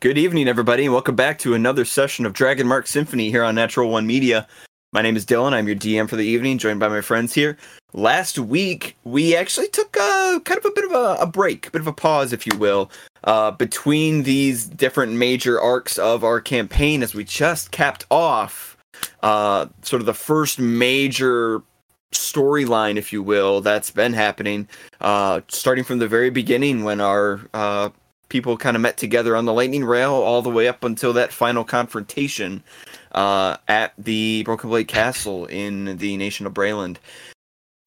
Good evening, everybody, and welcome back to another session of Dragon Mark Symphony here on Natural One Media. My name is Dylan. I'm your DM for the evening, joined by my friends here. Last week, we actually took a kind of a bit of a, a break, a bit of a pause, if you will, uh, between these different major arcs of our campaign as we just capped off uh, sort of the first major storyline, if you will, that's been happening, uh, starting from the very beginning when our uh, people kind of met together on the lightning rail all the way up until that final confrontation uh, at the Broken Blade Castle in the nation of Breland.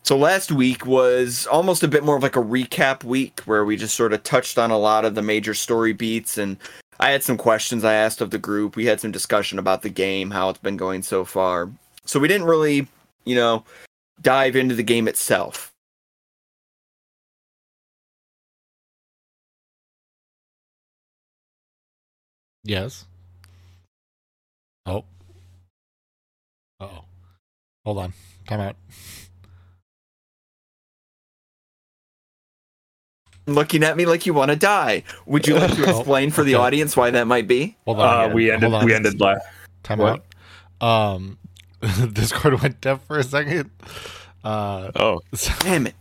So last week was almost a bit more of like a recap week where we just sort of touched on a lot of the major story beats and I had some questions I asked of the group. We had some discussion about the game, how it's been going so far. So we didn't really, you know, dive into the game itself. Yes. Oh. Oh. Hold on. Time out. Looking at me like you want to die. Would you like to Oh, explain for the okay. audience why that might be? Hold on. Uh, we ended. Hold on. We ended last. Time what? out. Um, Discord went deaf for a second. Uh, Oh, so, Damn it.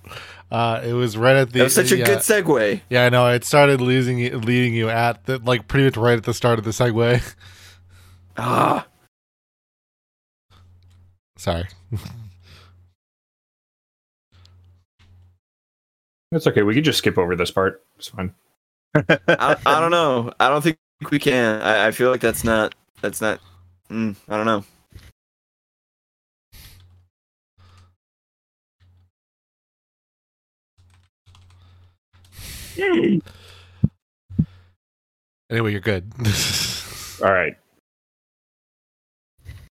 Uh, it was right at the. That was such a yeah, good segue. Yeah, I know. It started losing, leading you at the like pretty much right at the start of the segue. Ah, Sorry. It's okay. We could just skip over this part. It's fine. I, I don't know. I don't think we can. I, I feel like that's not. That's not. Mm, I don't know. Anyway, you're good. All right.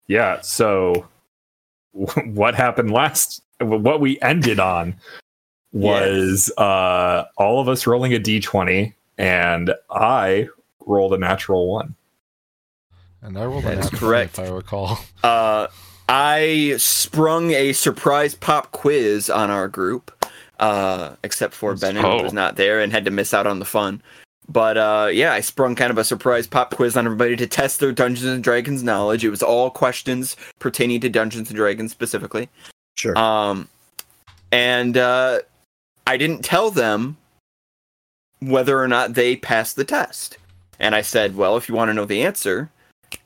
Yeah. So, what happened last? What we ended on was uh, all of us rolling a d20, and I rolled a natural one. and I rolled That a is nat 20, correct. if I recall. Uh, I sprung a surprise pop quiz on our group, uh, except for Bennett, who Oh. was not there and had to miss out on the fun. But uh, yeah, I sprung kind of a surprise pop quiz on everybody to test their Dungeons and Dragons knowledge. It was all questions pertaining to Dungeons and Dragons specifically. Sure. Um, and uh, I didn't tell them whether or not they passed the test. And I said, well, if you want to know the answer,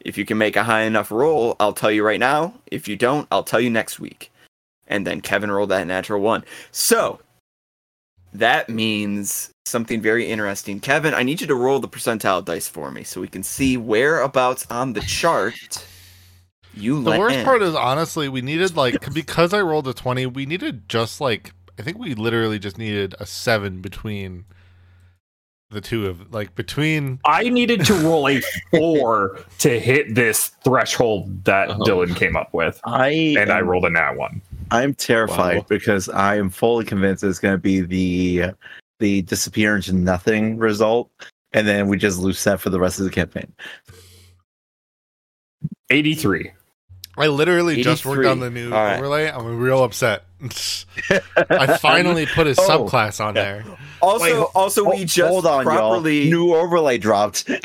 if you can make a high enough roll, I'll tell you right now. If you don't, I'll tell you next week. And then Kevin rolled that natural one. So that means something very interesting. Kevin, I need you to roll the percentile dice for me so we can see whereabouts on the chart you The let worst in. part is honestly, we needed like because I rolled a twenty, we needed just like I think we literally just needed a seven between the two of like between I needed to roll a four to hit this threshold that Oh. Dylan came up with, I and I rolled a nat one. I'm terrified Wow. because I am fully convinced it's going to be the the disappear into nothing result, and then we just lose that for the rest of the campaign. Eighty-three. I literally just worked on the new All right. overlay. I'm real upset. I finally put a Oh. subclass on there. Also, Wait, ho- also we Ho- just hold on, properly. y'all. New overlay dropped.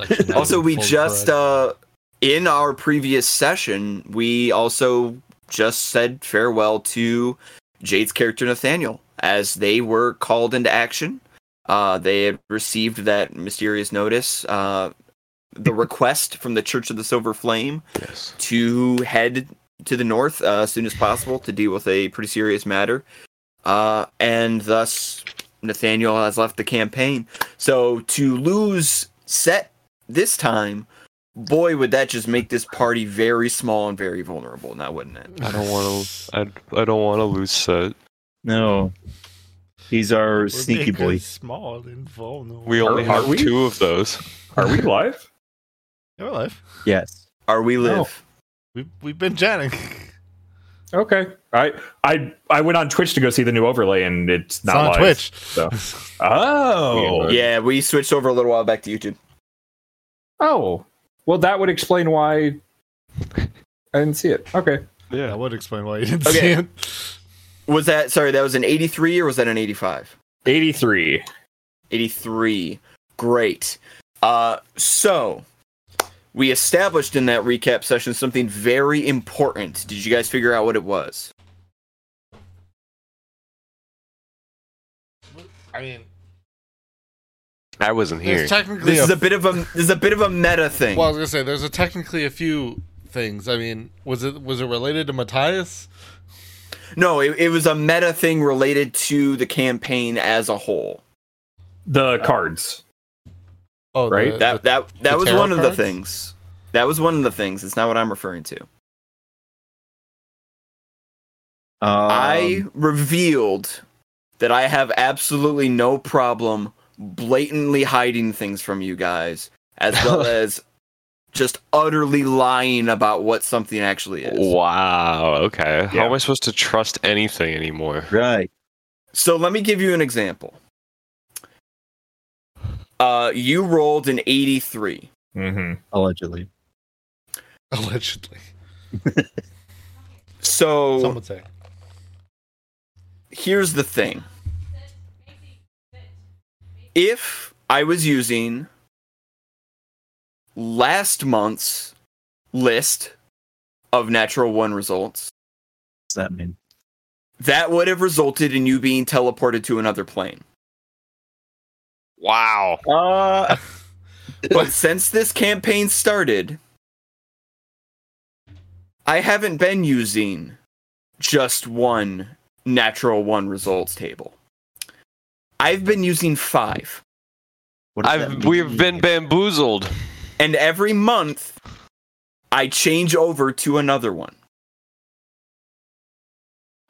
It's actually also, we just uh, in our previous session, we also just said farewell to Jade's character Nathaniel as they were called into action. Uh, they had received that mysterious notice, uh, the request from the Church of the Silver Flame yes. to head to the north uh, as soon as possible to deal with a pretty serious matter. Uh, and thus, Nathaniel has left the campaign. So to lose Set this time, boy, would that just make this party very small and very vulnerable, now wouldn't it? I don't want to. I, I don't want to lose Set. No, he's our We're sneaky making boy. small and vulnerable. We only Are- are have we? two of those. Are we live? You're live. Yes. Are we live? No. We've we've been chatting. Okay. I I I went on Twitch to go see the new overlay, and it's It's not on live, Twitch. so- Oh. Yeah, we switched over a little while back to YouTube. Oh. Well, that would explain why I didn't see it. Okay. Yeah, that would explain why you didn't Okay. see it. Was that sorry? That was an 83 or was that an 85? Eighty-three. 83. Great. Uh, so we established in that recap session something very important. Did you guys figure out what it was? I mean, I wasn't here. there's technically This a is a bit of a this is a bit of a meta thing. Well, I was gonna say there's a technically a few things. I mean, was it was it related to Matthias? no, it, it was a meta thing related to the campaign as a whole. The cards. Oh, Right, the- That the- that that was tarot one of the cards? things. That was one of the things. It's not what I'm referring to. Um, I revealed that I have absolutely no problem blatantly hiding things from you guys, as well as just utterly lying about what something actually is. Wow. Okay. How am I supposed to trust anything anymore? right. So let me give you an example. Uh, you rolled an 83. Mm-hmm. Allegedly. allegedly. So Some would say. here's the thing. If I was using last month's list of natural one results, What's that mean? that would have resulted in you being teleported to another plane. Wow. Uh, But since this campaign started, I haven't been using just one natural one results table. I've been using five. what I've we've been bamboozled. And every month, I change over to another one.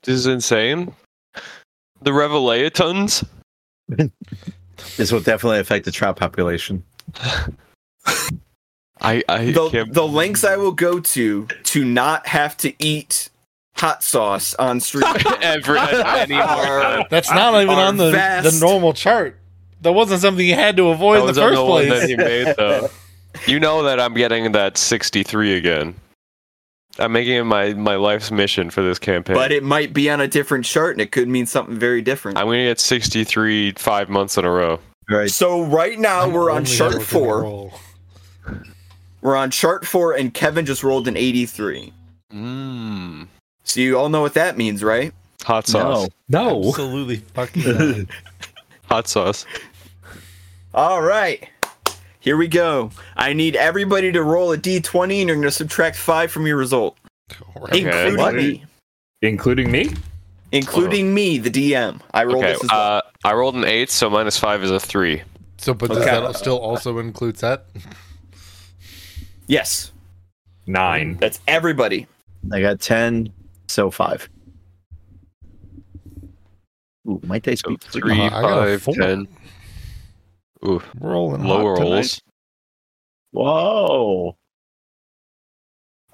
This is insane. The Revelatons. This will definitely affect the trout population. I I The, the lengths I will go to to not have to eat hot sauce on street Ever anymore. That's not even are on the vast. the normal chart. That wasn't something you had to avoid That in the on first the one place. that he made though. You know that I'm getting that 63 again. I'm making it my my life's mission for this campaign. but it might be on a different chart and it could mean something very different. I'm gonna get 63 five months in a row. Right. So right now I'm we're on chart four. roll. We're on chart four, and Kevin just rolled an 83. Mmm. So you all know what that means, right? Hot sauce. No. Absolutely fucking. Hot sauce. All right. Here we go. I need everybody to roll a d20, and you're going to subtract five from your result, Right. including What? me. Including me? Including me, the DM. I rolled Okay. this as well. Uh, I rolled an eight, so minus five is a three. So, but does Okay. that still also include that? yes, Nine. that's everybody. I got 10, so 5. Ooh, my dice So be three, Uh, I five, four. ten. Ooh, Rolling low hot tonight. rolls. Whoa.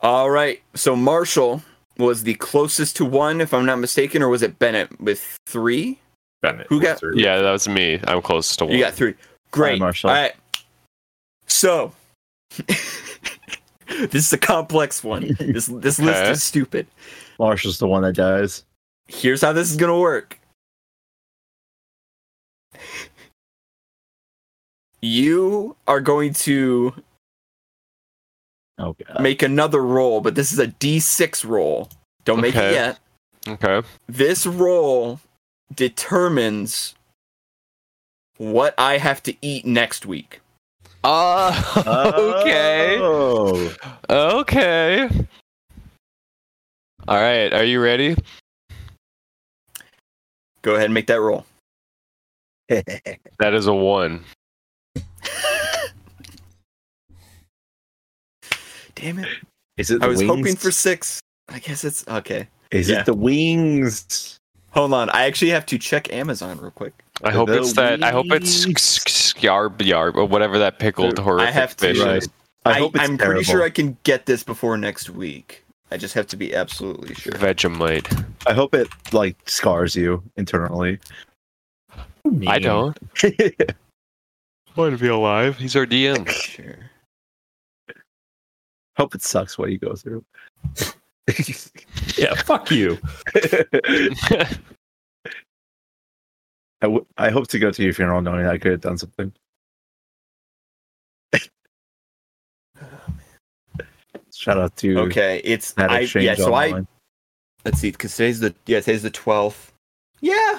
All right. So Marshall was the closest to one, if I'm not mistaken, or was it Bennett with three? Bennett. Who got- Wizard. Yeah, that was me. I'm close to one. You got three. Great. Marshall. All right. So, this is a complex one. This this list is stupid. Marshall's the one that dies. Here's how this is gonna work. You are going to Oh, make another roll, but this is a D6 roll. Don't make it yet. Okay. This roll determines what I have to eat next week. Uh, okay. Oh. Okay. All right. Are you ready? Go ahead and make that roll. That is a one. Damn it. Is it I was wings? hoping for six. I guess it's okay. Is yeah. it the wings? Hold on. I actually have to check Amazon real quick. I hope The it's that. I hope it's wings. scarb yarb or whatever that pickled horrific I have to. fish Right. is. I, I hope it's am terrible. pretty sure I can get this before next week. I just have to be absolutely sure. Vegemite. I hope it like scars you internally. I don't. Want to be alive? He's our DM. Sure. hope it sucks what you go through. Yeah, fuck you. I, w- I hope to go to your funeral knowing I could have done something. Shout out to Okay, it's that I, exchange yeah. So I let's see, because today's the yeah today's the twelfth. Yeah,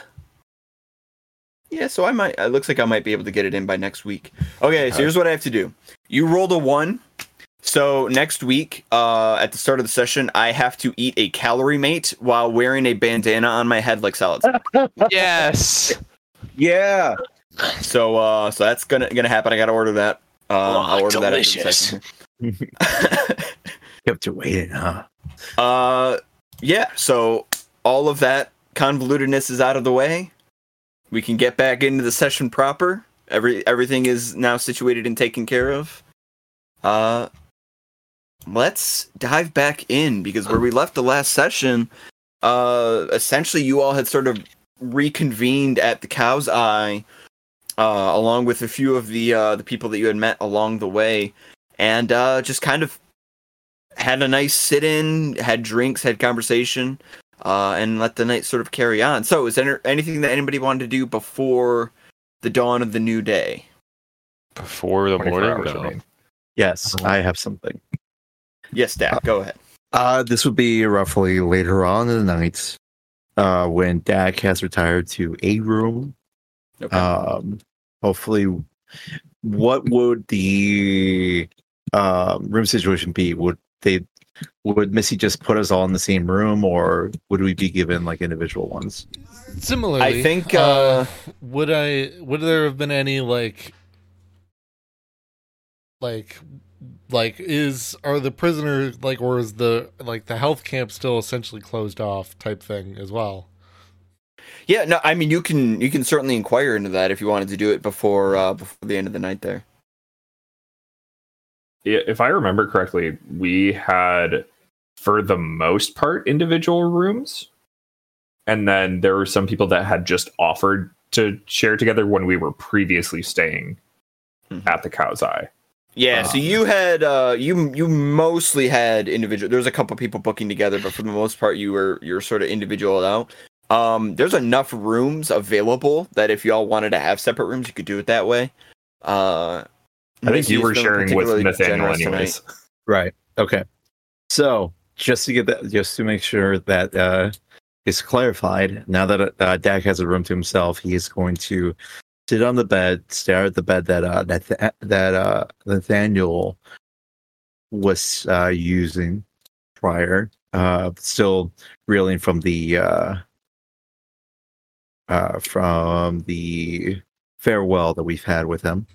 yeah. So I might. It looks like I might be able to get it in by next week. Okay, so Okay. here's what I have to do. You rolled a one. So next week, uh, at the start of the session, I have to eat a CalorieMate while wearing a bandana on my head like salads. Yes. yeah. so, uh, so that's gonna gonna happen. I gotta order that. Um, Oh, I'll order delicious. that. Kept you waiting, huh? Uh, yeah. So all of that convolutedness is out of the way. We can get back into the session proper. Every everything is now situated and taken care of. Uh, let's dive back in because where we left the last session, uh, essentially you all had sort of reconvened at the Cow's Eye, uh, along with a few of the uh, the people that you had met along the way, and uh, just kind of had a nice sit in, had drinks, had conversation, uh, and let the night sort of carry on. So, is there anything that anybody wanted to do before the dawn of the new day? Before the morning. hours No. remain. Yes, I have something. Yes, Dak, go ahead. Uh, this would be roughly later on in the night, uh, when Dak has retired to a room. Okay. Um, hopefully, what would the um, room situation be? Would they, would Missy just put us all in the same room, or would we be given like individual ones? Similarly, I think, uh, would I would there have been any like like like is are the prisoners like or is the like the health camp still essentially closed off type thing as well? yeah, no, I mean you can you can certainly inquire into that if you wanted to do it before uh, before the end of the night there. Yeah, if I remember correctly, we had, for the most part, individual rooms. And then there were some people that had just offered to share together when we were previously staying Mhm. at the Cow's Eye. Yeah, so Um, you had uh you you mostly had individual there's a couple people booking together, but for the most part you were you're sort of individual out. Um there's enough rooms available that if y'all wanted to have separate rooms, you could do it that way. Uh I think you were sharing with Nathaniel, generous tonight. anyways. Right. Okay. So just to get that, just to make sure that uh, is clarified. Now that uh, Dak has a room to himself, he is going to sit on the bed, stare at the bed that uh, that that uh, Nathaniel was uh, using prior, uh, still reeling from the uh, uh, from the farewell that we've had with him.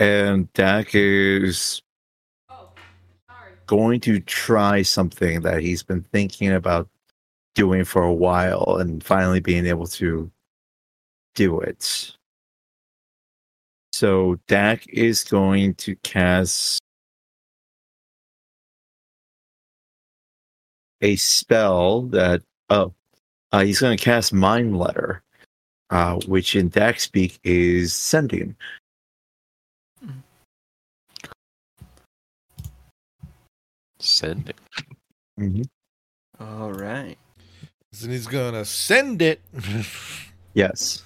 And Dak is going to try something that he's been thinking about doing for a while and finally being able to do it. So Dak is going to cast a spell that oh uh, he's going to cast mind letter uh, which in Dak speak is sending Send it. mm-hmm. All right. And he's gonna send it. Yes.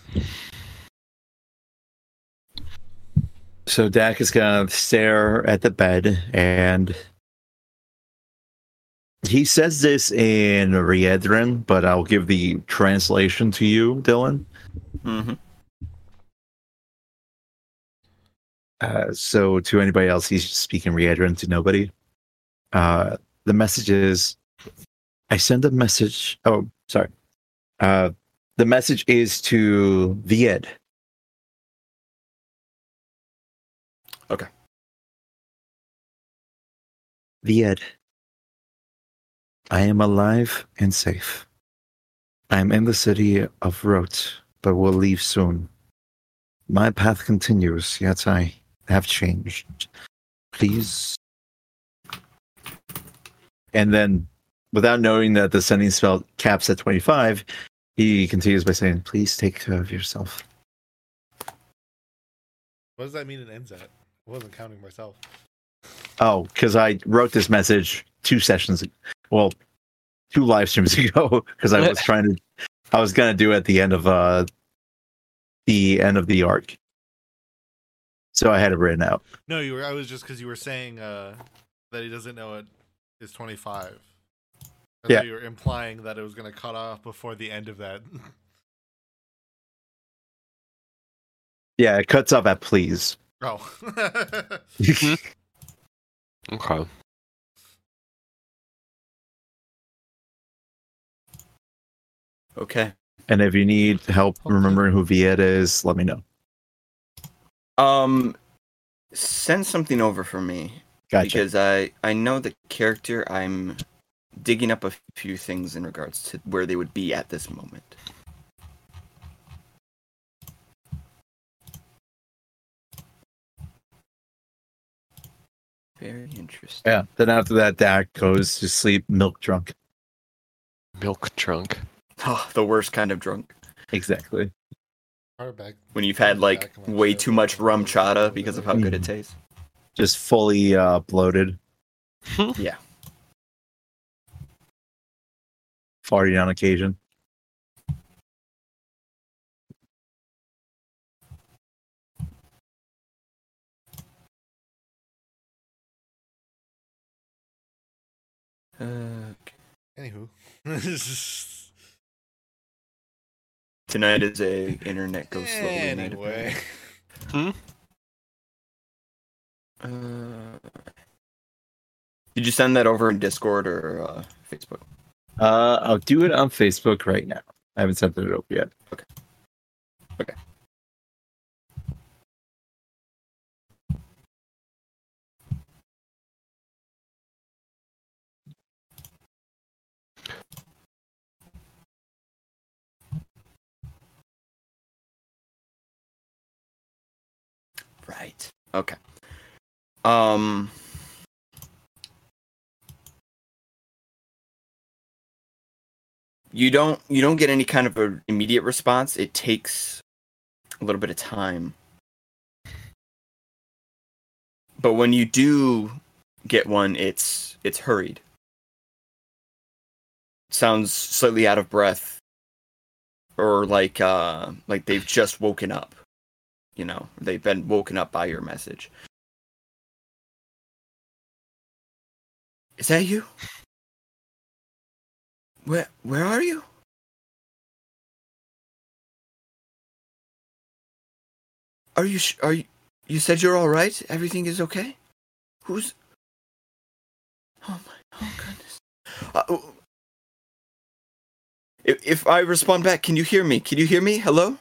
So Dak is gonna stare at the bed and he says this in Riedran, but I'll give the translation to you, Dylan. Mhm. Uh, so to anybody else, he's speaking Riedran to nobody. Uh, the message is, I send a message. Oh, sorry. Uh, the message is to Vied. Okay. Vied. I am alive and safe. I am in the city of Rot, but will leave soon. My path continues, yet I have changed. Please. And then, without knowing that the sending spell caps at 25, he continues by saying, Please take care of yourself. What does that mean it ends at? I wasn't counting myself. Oh, because I wrote this message two sessions, well, two live streams ago, because I was trying to, I was gonna do it at the end of uh, the end of the arc, so I had it written out. No, you were. I was just because you were saying uh, that he doesn't know it is 25. I Yeah. thought you're implying that it was going to cut off before the end of that. Yeah, it cuts off at please. oh. Okay. Okay. And if you need help remembering who Vieta is, let me know. Um, send something over for me Gotcha. because I I know the character. I'm digging up a few things in regards to where they would be at this moment. Very interesting. yeah. Then after that, Dak goes to sleep milk drunk. Milk drunk. Oh, the worst kind of drunk. Exactly. Hardback. When you've had like way too much RumChata because of how good it Mhm. tastes. Just fully uh, bloated. Yeah. Farting on occasion. Uh, Anywho. tonight is a internet goes slowly night. anyway. Uh, did you send that over in Discord or uh, Facebook? Uh, I'll do it on Facebook right now. I haven't sent it over yet. Okay. Okay. Right. Okay. Um. You don't you don't get any kind of an immediate response. It takes a little bit of time. But when you do get one, it's it's hurried. Sounds slightly out of breath or like uh like they've just woken up you know they've been woken up by your message is that you? Where where are you? Are you sh- are you you said you're all right? Everything is okay? Who's oh my oh goodness. Uh, if, if i respond back can you hear me? Can you hear me? Hello?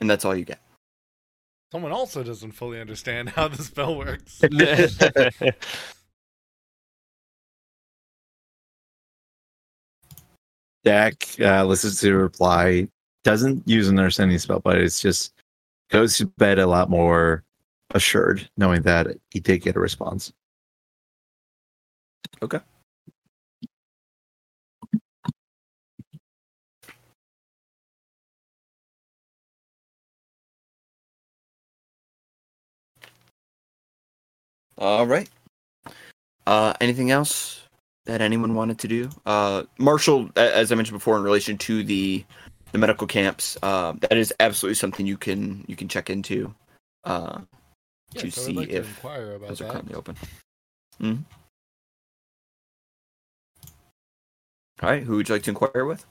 And that's all you get. Someone also doesn't fully understand how the spell works. Dak uh, listens to reply, doesn't use an understanding spell, but it's just goes to bed a lot more assured, knowing that he did get a response. Okay. All right. Uh, anything else that anyone wanted to do? Uh, Marshall, as I mentioned before, in relation to the the medical camps, uh, that is absolutely something you can you can check into. Uh, Yeah, to so see like if about those are currently open. Mm-hmm. All right, who would you like to inquire with?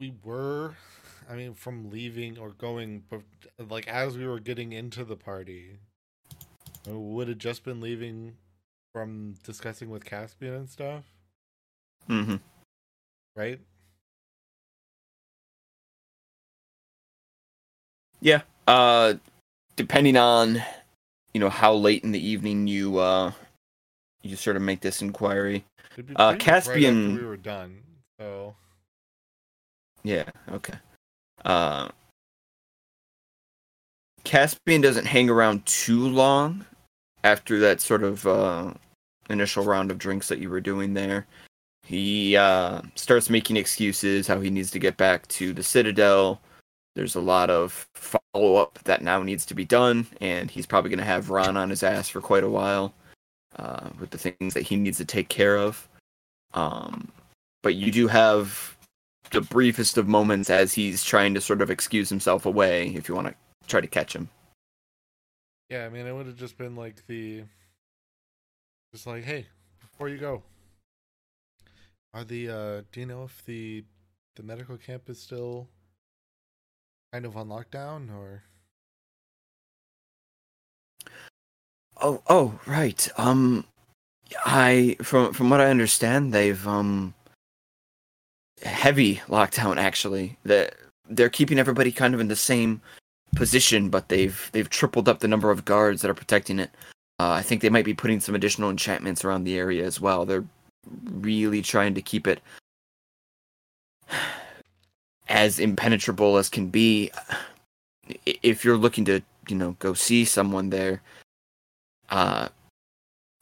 We were i mean from leaving or going but like as we were getting into the party uh, would have just been leaving from discussing with caspian and stuff Mm-hmm. right Yeah. Uh, depending on, you know, how late in the evening you uh, you sort of make this inquiry. Uh, much right Caspian- we were done so Yeah. Okay. Uh, Caspian doesn't hang around too long after that sort of uh, initial round of drinks that you were doing there. He uh, starts making excuses how he needs to get back to the Citadel. There's a lot of follow up that now needs to be done, and he's probably going to have Ron on his ass for quite a while uh, with the things that he needs to take care of. Um, but you do have the briefest of moments as he's trying to sort of excuse himself away. If you want to try to catch him. Yeah, I mean, it would have just been like the, just like, hey, before you go, are the uh, do you know if the the medical camp is still kind of on lockdown or? Oh, oh, right. Um, I from from what I understand, they've um heavy lockdown actually. That they're keeping everybody kind of in the same position, but they've they've tripled up the number of guards that are protecting it. Uh, I think they might be putting some additional enchantments around the area as well. They're really trying to keep it as impenetrable as can be. If you're looking to, you know, go see someone there, uh,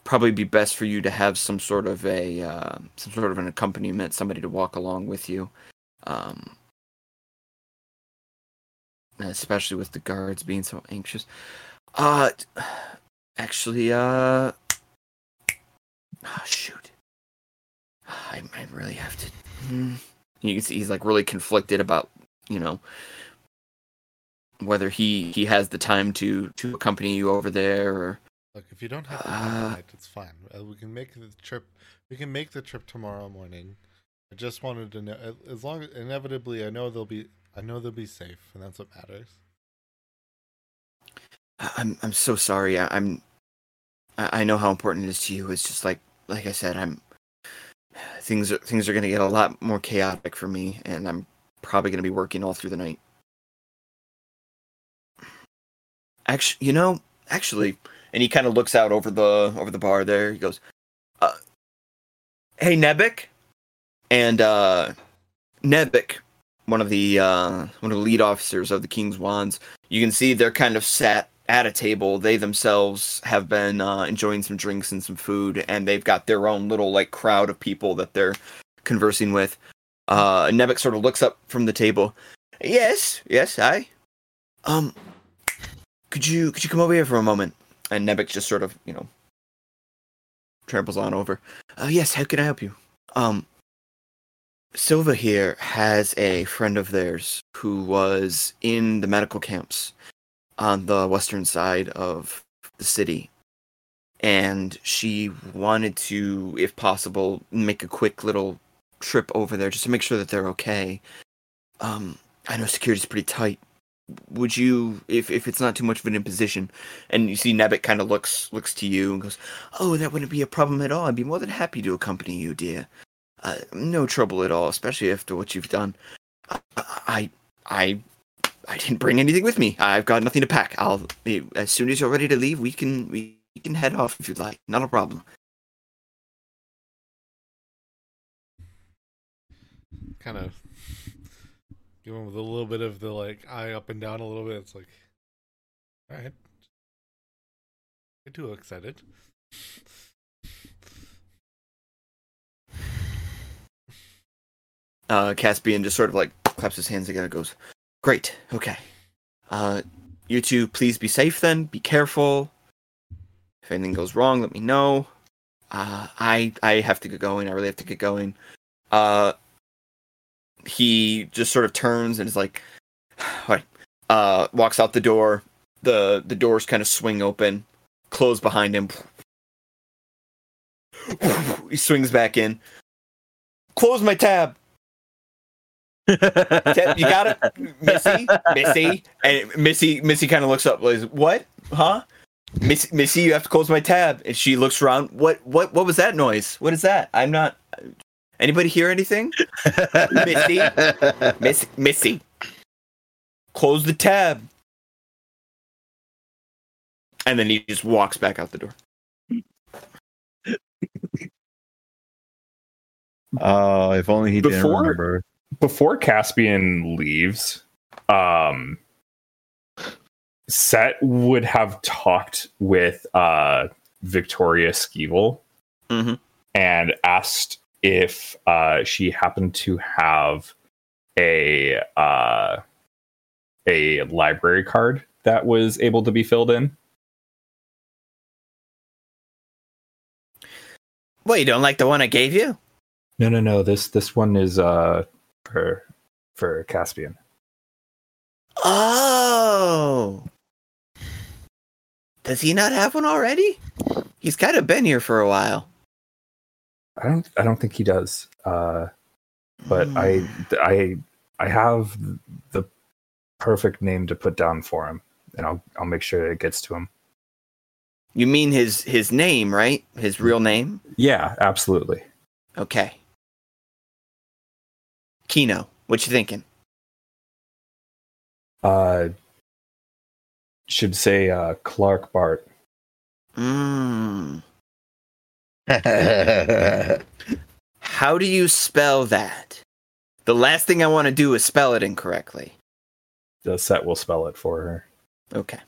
probably be best for you to have some sort of a uh, some sort of an accompaniment, somebody to walk along with you. Um, especially with the guards being so anxious. Uh, actually, uh, ah, shoot, I, I really have to. You can see he's like really conflicted about you know whether he he has the time to to accompany you over there or Look, if you don't have the Uh, tonight, it's fine. Uh, we can make the trip. We can make the trip tomorrow morning. I just wanted to know, as long as inevitably, I know they'll be. I know they'll be safe, and that's what matters. I'm I'm so sorry. I, I'm I I know how important it is to you. It's just like like I said, I'm things are things are gonna get a lot more chaotic for me, and I'm probably gonna be working all through the night. Actually, you know, actually, and he kind of looks out over the over the bar there. He goes, uh, "Hey, Nebik," and uh, one of the uh, one of the lead officers of the King's Wands, you can see they're kind of sat at a table. They themselves have been uh, enjoying some drinks and some food, and they've got their own little like crowd of people that they're conversing with. Uh, Nebek sort of looks up from the table. Yes, yes, I. Um, could you could you come over here for a moment? And Nebek just sort of you know tramples on over. Uh, yes, how can I help you? Um, Sylva here has a friend of theirs who was in the medical camps on the western side of the city. And she wanted to, if possible, make a quick little trip over there just to make sure that they're okay. Um, I know security's pretty tight. Would you, if if it's not too much of an imposition, and you see Nebit kind of looks looks to you and goes, "Oh, that wouldn't be a problem at all. I'd be more than happy to accompany you, dear. Uh, no trouble at all, especially after what you've done. I, I, I I didn't bring anything with me. I've got nothing to pack. I'll as soon as you're ready to leave, we can we can head off if you'd like. Not a problem. Kind of him with a little bit of the like eye up and down a little bit. It's like, all right, get too excited. Uh, Caspian just sort of like claps his hands together, goes, "Great, okay. Uh, you two, please be safe. Then be careful. If anything goes wrong, let me know. Uh, I I have to get going. I really have to get going. Uh, he just sort of turns and is like. Uh, walks out the door. The the doors kind of swing open, close behind him. He swings back in. Close my tab. You got it, Missy, Missy, and Missy, Missy kind of looks up, like, "What? Huh?" Miss, Missy, you have to close my tab. And she looks around. What? What? What was that noise? What is that? I'm not. Anybody hear anything? Missy, Miss, Missy, close the tab. And then he just walks back out the door. Oh, if only he didn't Before- remember. before Caspian leaves, um, Set would have talked with uh, Victoria Skeevel Mhm. and asked if uh, she happened to have a uh, a library card that was able to be filled in. Well, you don't like the one I gave you? No, no, no. This this one is uh for for Caspian. Oh. Does he not have one already? He's kind of been here for a while. I don't I don't think he does. Uh but I Hmm. I I have the perfect name to put down for him and I'll I'll make sure it gets to him. You mean his his name, right? His real name? Yeah, absolutely. Okay. Kino, what you thinking? Uh should say uh Clark Bart. Mmm. How do you spell that? The last thing I want to do is spell it incorrectly. The set will spell it for her. Okay.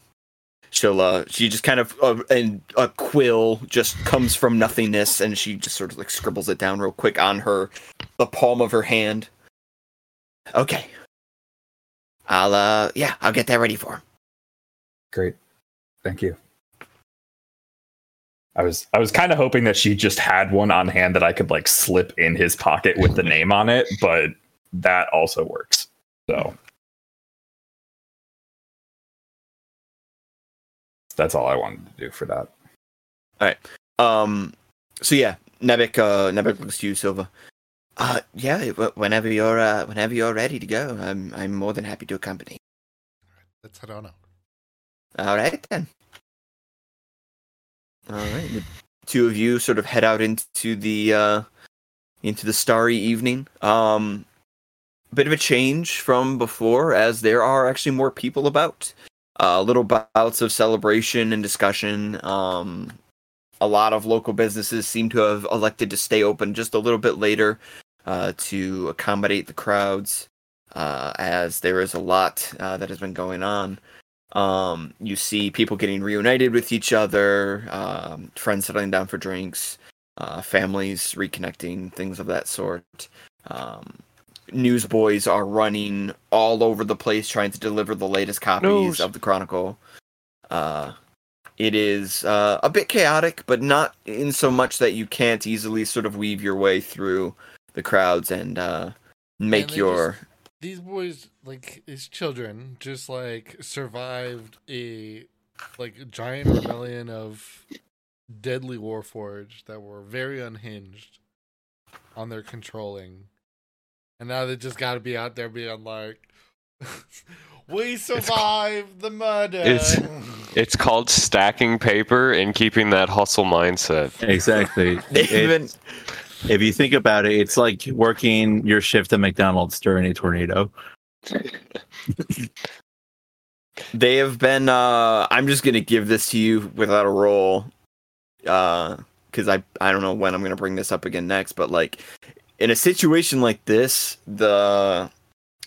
She'll uh she just kind of uh, and a quill just comes from nothingness and she just sort of like scribbles it down real quick on her the palm of her hand. Okay. I'll uh yeah, I'll get that ready for him. Great. Thank you. I was I was kind of hoping that she just had one on hand that I could like slip in his pocket with the name on it, but that also works. So that's all I wanted to do for that. All right. Um so yeah, Nebek uh Nebek looks to you, Sylva. Uh yeah, whenever you're uh whenever you're ready to go, I'm I'm more than happy to accompany. Let's head on out. All right then. All right. The two of you sort of head out into the uh into the starry evening. Um bit of a change from before as there are actually more people about. Uh little bouts of celebration and discussion. Um a lot of local businesses seem to have elected to stay open just a little bit later uh to accommodate the crowds uh as there is a lot uh, that has been going on. Um, you see people getting reunited with each other, um, friends settling down for drinks, uh, families reconnecting, things of that sort. Um, newsboys are running all over the place trying to deliver the latest copies News. of the Chronicle. Uh, it is uh, a bit chaotic, but not in so much that you can't easily sort of weave your way through the crowds and uh, make your. These boys, like these children, just like survived a like giant rebellion of deadly warforged that were very unhinged on their controlling, and now they just got to be out there being like, "We survived the murder." It's- It's called stacking paper and keeping that hustle mindset. exactly. They It- even if you think about it, it's like working your shift at McDonald's during a tornado. They have been uh I'm just gonna give this to you without a roll. Uh because I I don't know when I'm gonna bring this up again next, but like in a situation like this, the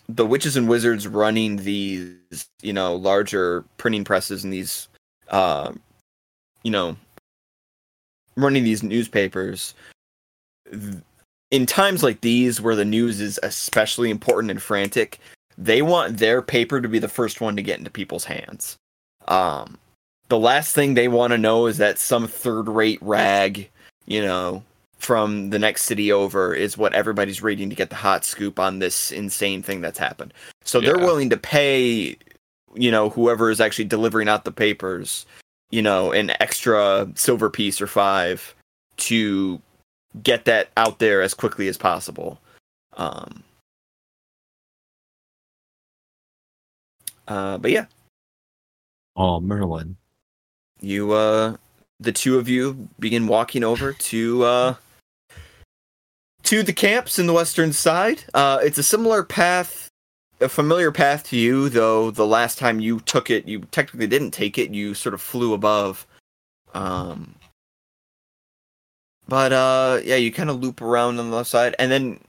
the witches and wizards running these, you know, larger printing presses and these uh you know running these newspapers in times like these where the news is especially important and frantic they want their paper to be the first one to get into people's hands. Um, the last thing they want to know is that some third rate rag, you know, from the next city over is what everybody's reading to get the hot scoop on this insane thing that's happened. So they're willing to pay, you know, whoever is actually delivering out the papers, you know, an extra silver piece or five to get that out there as quickly as possible. Um, Uh, but yeah, Oh, Merlin. you uh, the two of you begin walking over to uh, to the camps in the western side. Uh, it's a similar path, a familiar path to you, though. The last time you took it, you technically didn't take it. You sort of flew above. Um, but uh, yeah, you kind of loop around on the left side, and then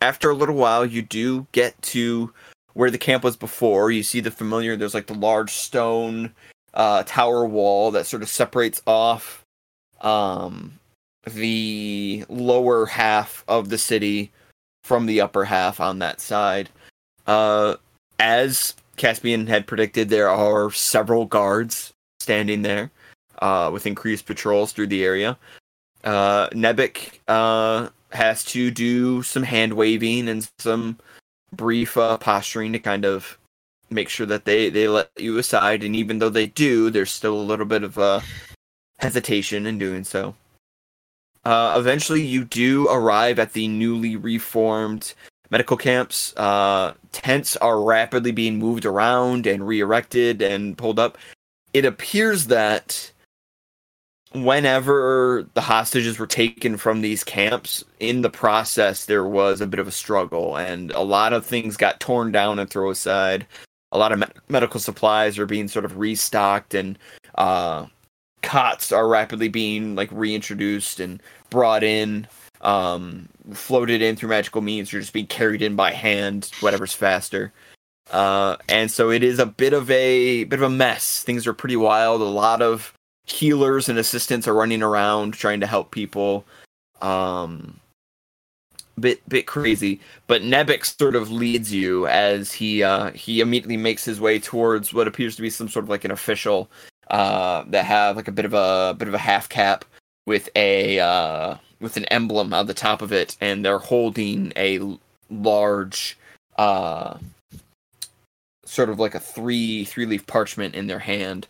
after a little while, you do get to where the camp was before. You see the familiar. There's like the large stone uh, tower wall that sort of separates off um, the lower half of the city from the upper half on that side. Uh, as Caspian had predicted, there are several guards standing there uh, with increased patrols through the area. Uh, Nebek uh, has to do some hand waving and some brief uh, posturing to kind of make sure that they they let you aside. And even though they do, there's still a little bit of uh, hesitation in doing so. Uh, eventually, you do arrive at the newly reformed medical camps. Uh, tents are rapidly being moved around and re erected and pulled up. It appears that whenever the hostages were taken from these camps, in the process, there was a bit of a struggle and a lot of things got torn down and thrown aside. A lot of me- medical supplies are being sort of restocked and uh, cots are rapidly being like reintroduced and brought in um floated in through magical means you're just being carried in by hand whatever's faster. Uh and so it is a bit of a bit of a mess. Things are pretty wild. A lot of healers and assistants are running around trying to help people. Um bit bit crazy. But Nebek sort of leads you as he uh he immediately makes his way towards what appears to be some sort of like an official uh that have like a bit of a bit of a half cap with a uh with an emblem on the top of it and they're holding a large uh sort of like a three three leaf parchment in their hand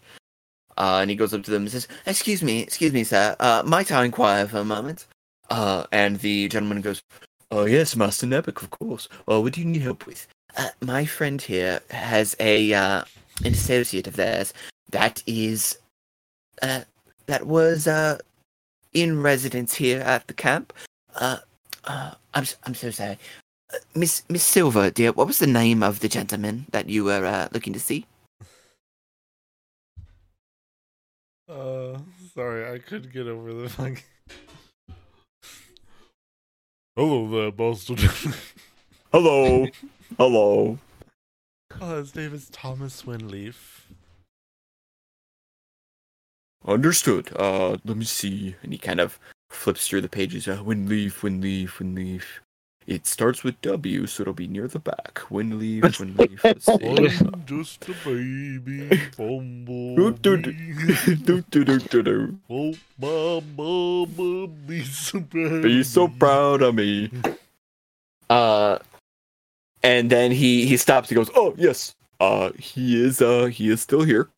uh and he goes up to them and says excuse me excuse me sir uh might i inquire for a moment uh and the gentleman goes oh yes master Nebek of course well what do you need help with uh, my friend here has a uh an associate of theirs that is uh that was in residence here at the camp. I'm I'm so sorry, Miss Miss Sylva, dear. What was the name of the gentleman that you were looking to see? Uh, sorry, I couldn't get over the fucking. Hello there, Boston. Hello, hello. oh, his name is Thomas Winleaf. Understood. Uh, let me see. And he kind of flips through the pages. Uh, Winleaf, Winleaf, Winleaf. It starts with W, so it'll be near the back. When Winleaf. Let's see. I'm just a baby do. Oh, my mama, be so proud. Be so proud of me. Uh, and then he he stops. He goes, "Oh yes, uh, he is uh he is still here.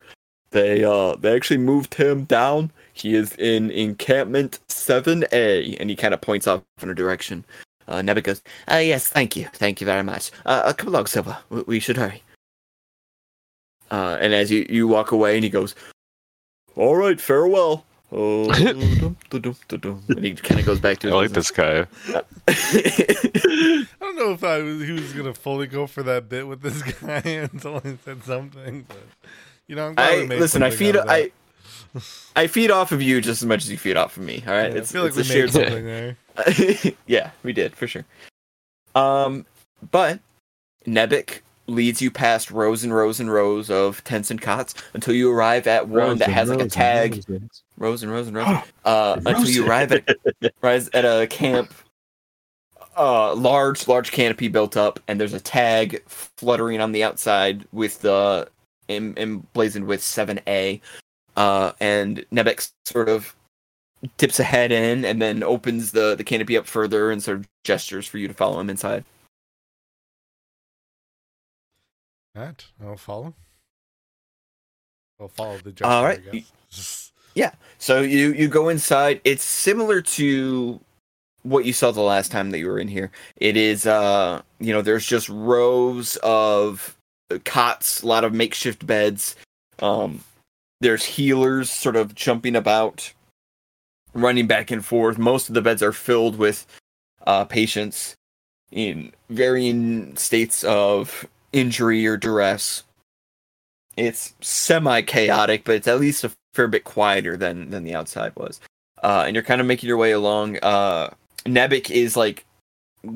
They uh they actually moved him down. He is in encampment seven A, and he kind of points off in a direction. Uh, Nebek goes, "Uh, yes, thank you, thank you very much. Uh, uh come along, Sylva. We, we should hurry." Uh, and as you you walk away, and he goes, "All right, farewell." Oh, dum, dum, dum, dum, dum. and he kind of goes back to. I his like this guy. I don't know if I was he was gonna fully go for that bit with this guy until he said something, but you know, I'm glad we I made listen. I something feed. out of that. I I feed off of you just as much as you feed off of me. All right, Yeah, I feel like it's we a made shared. something there. yeah, we did for sure. Um, but Nebek leads you past rows and rows and rows of tents and cots until you arrive at one that has like a tag. Rows and rows and rows. Uh, until you arrive at rise at a camp. Uh, large, large canopy built up, and there's a tag fluttering on the outside with the emblazoned with seven A. Uh, and Nebek sort of tips a head in and then opens the the canopy up further and sort of gestures for you to follow him inside. Matt, I'll follow. I'll follow the gesture. All right. Guess. So you you go inside. It's similar to what you saw the last time that you were in here. It is uh you know there's just rows of cots, a lot of makeshift beds. Um there's healers sort of jumping about, running back and forth. Most of the beds are filled with uh patients in varying states of injury or duress. It's semi chaotic, but it's at least a fair bit quieter than than the outside was. Uh, and you're kind of making your way along. Uh, is like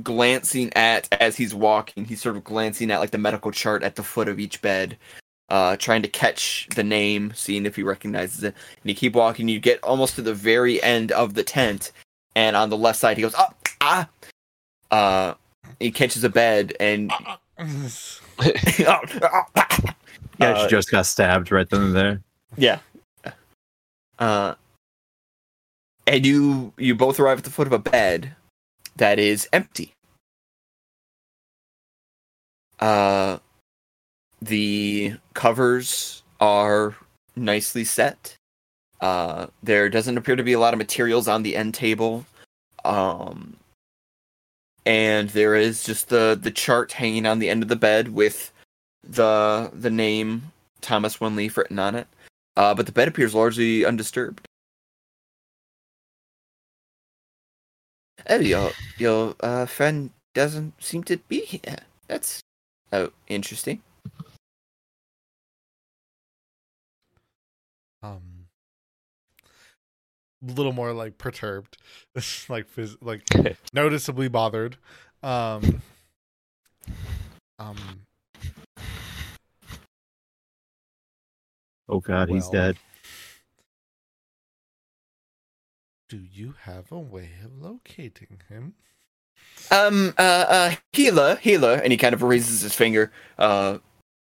glancing at as he's walking. He's sort of glancing at like the medical chart at the foot of each bed, uh, trying to catch the name, seeing if he recognizes it. And you keep walking. You get almost to the very end of the tent, and on the left side, he goes, "Ah, ah." Uh, he catches a bed, and Yeah, Uh, she just got stabbed right then and there. Yeah. Uh, and you you both arrive at the foot of a bed, that is empty. Uh, the covers are nicely set. Uh, there doesn't appear to be a lot of materials on the end table. Um, and there is just the the chart hanging on the end of the bed with the the name Thomas Winleaf written on it. Uh, but the bed appears largely undisturbed. Oh, your your uh, friend doesn't seem to be here. That's oh interesting. Um, a little more like perturbed, like phys- like noticeably bothered. Um, um, Oh God, he's dead. do you have a way of locating him? Um, uh, uh, healer, healer, and he kind of raises his finger. Uh,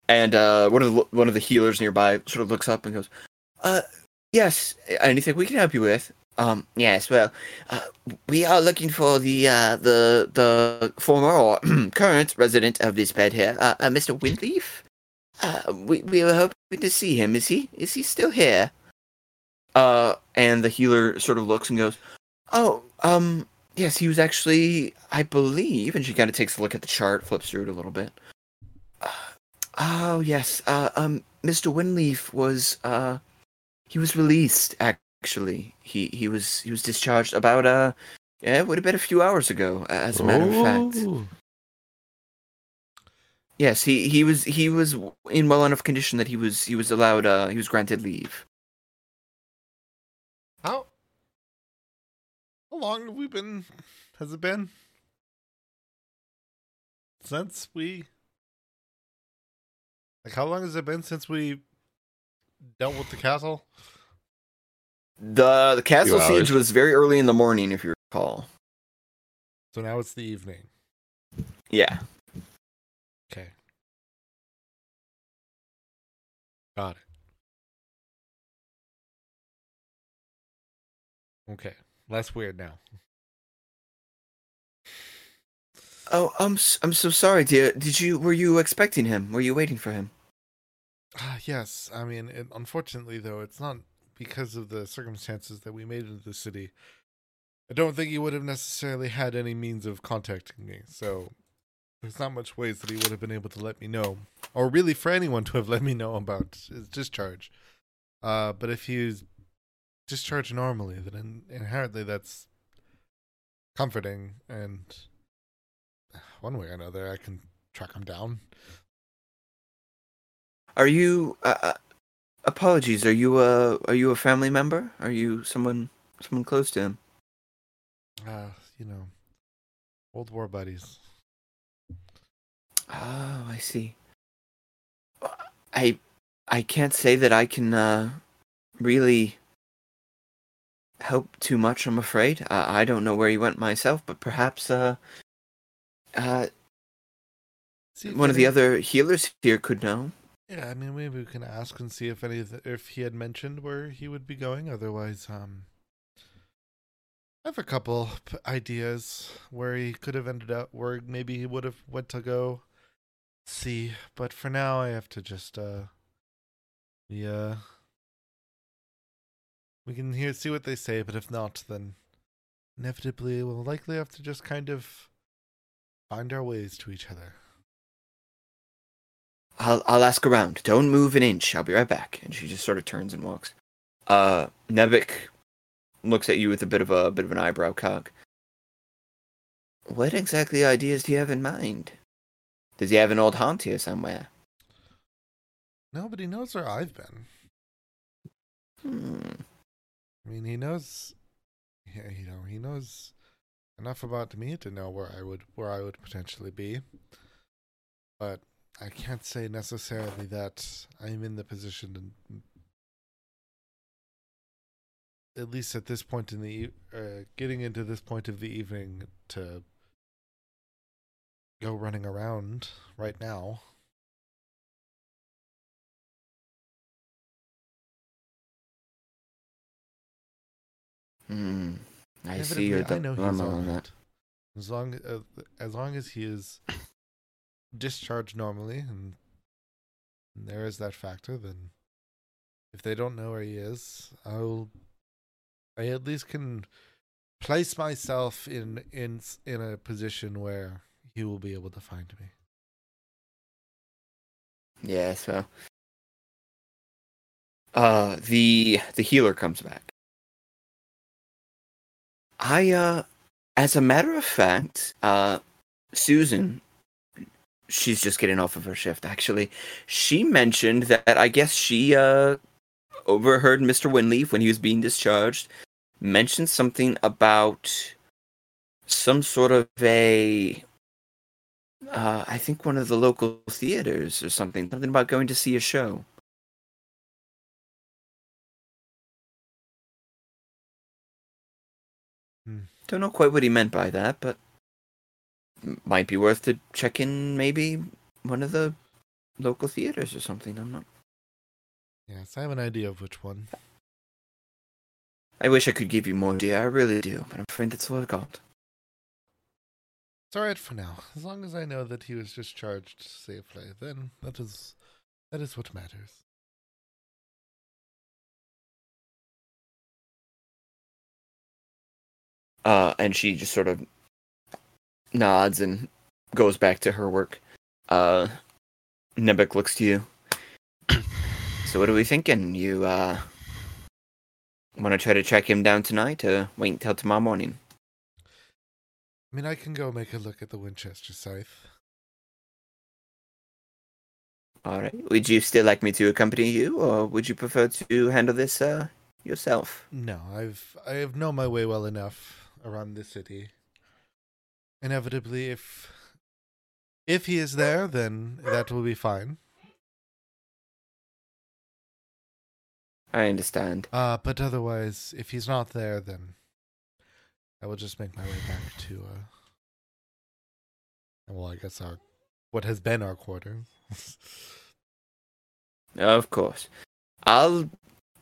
and uh, one of the one of the healers nearby sort of looks up and goes, "Uh, yes, anything we can help you with?" Um, yes. Well, uh, we are looking for the uh, the the former or current resident of this bed here, uh, uh Mr. Windleaf. Uh, we we were hoping to see him. Is he is he still here? Uh, and the healer sort of looks and goes, "Oh, um, Yes, he was actually, I believe, and she kind of takes a look at the chart, flips through it a little bit. Uh, oh yes, uh, um, Mr. Winleaf was, uh, he was released. Actually, he he was he was discharged about uh, yeah, it would have been a few hours ago, as a matter of fact. Yes, he he was he was in well enough condition that he was he was allowed uh he was granted leave. How? How long have we been? Has it been since we? Like, how long has it been since we dealt with the castle? The the castle Few siege hours. was very early in the morning, if you recall. So now it's the evening. Yeah. Okay. Got it. Okay. Less weird now. Oh, I'm s- I'm so sorry, dear. Did you were you expecting him? Were you waiting for him? Ah, yes. I mean, it, unfortunately, though, it's not because of the circumstances that we made into the city. I don't think he would have necessarily had any means of contacting me, so there's not much ways that he would have been able to let me know, or really for anyone to have let me know about his discharge. Uh, but if he's discharged normally, then in, inherently that's comforting, and one way or another, I can track him down. Are you? Uh, uh, apologies. Are you a are you a family member? Are you someone someone close to him? Uh, you know, old war buddies. Oh, I see. I I can't say that I can uh, really help too much. I'm afraid. Uh, I don't know where he went myself, but perhaps uh, uh, See one of the other healers here could know. Yeah, I mean, maybe we can ask and see if any the, if he had mentioned where he would be going. Otherwise, um, I have a couple ideas where he could have ended up, where maybe he would have went to go see. But for now, I have to just uh, we uh, we can hear see what they say. But if not, then inevitably we'll likely have to just kind of find our ways to each other. I'll I'll ask around. Don't move an inch. I'll be right back. And she just sort of turns and walks. Uh, Nebek looks at you with a bit of a bit of an eyebrow cock. What exactly ideas do you have in mind? Does he have an old haunt here somewhere? Nobody knows where I've been. Hmm. I mean, he knows, yeah, you know, he knows enough about me to know where I would where I would potentially be. But I can't say necessarily that I'm in the position to, at least at this point in the uh, getting into this point of the evening, to go running around right now. Hmm. I see your I know he's dilemma on that. As long as as long as he is discharged normally, and, and there is that factor, then if they don't know where he is, I'll I at least can place myself in in in a position where he will be able to find me. Yeah, so uh the the healer comes back. I uh as a matter of fact, uh Susan she's just getting off of her shift actually. She mentioned that I guess she uh overheard Mr. Winleaf when he was being discharged mention something about some sort of a uh, I think one of the local theaters or something. Something about going to see a show. Hmm. Don't know quite what he meant by that, but might be worth to check in. Maybe one of the local theaters or something. I'm not. Yes, I have an idea of which one. I wish I could give you more idea. I really do, but I'm afraid that's all I've got. It's all right for now. As long as I know that he was discharged safely, then that is that is what matters. Uh, and she just sort of nods and goes back to her work. Uh, Nebek looks to you. so what are we thinking? You uh, want to try to track him down tonight, or wait until tomorrow morning? I mean, I can go make a look at the Winchester scythe. All right. Would you still like me to accompany you, or would you prefer to handle this uh, yourself? No, I've I have known my way well enough around the city. Inevitably, if if he is there, then that will be fine. I understand. Uh, but otherwise, if he's not there, then I will just make my way back to uh. Well, I guess our what has been our quarters. Of course. I'll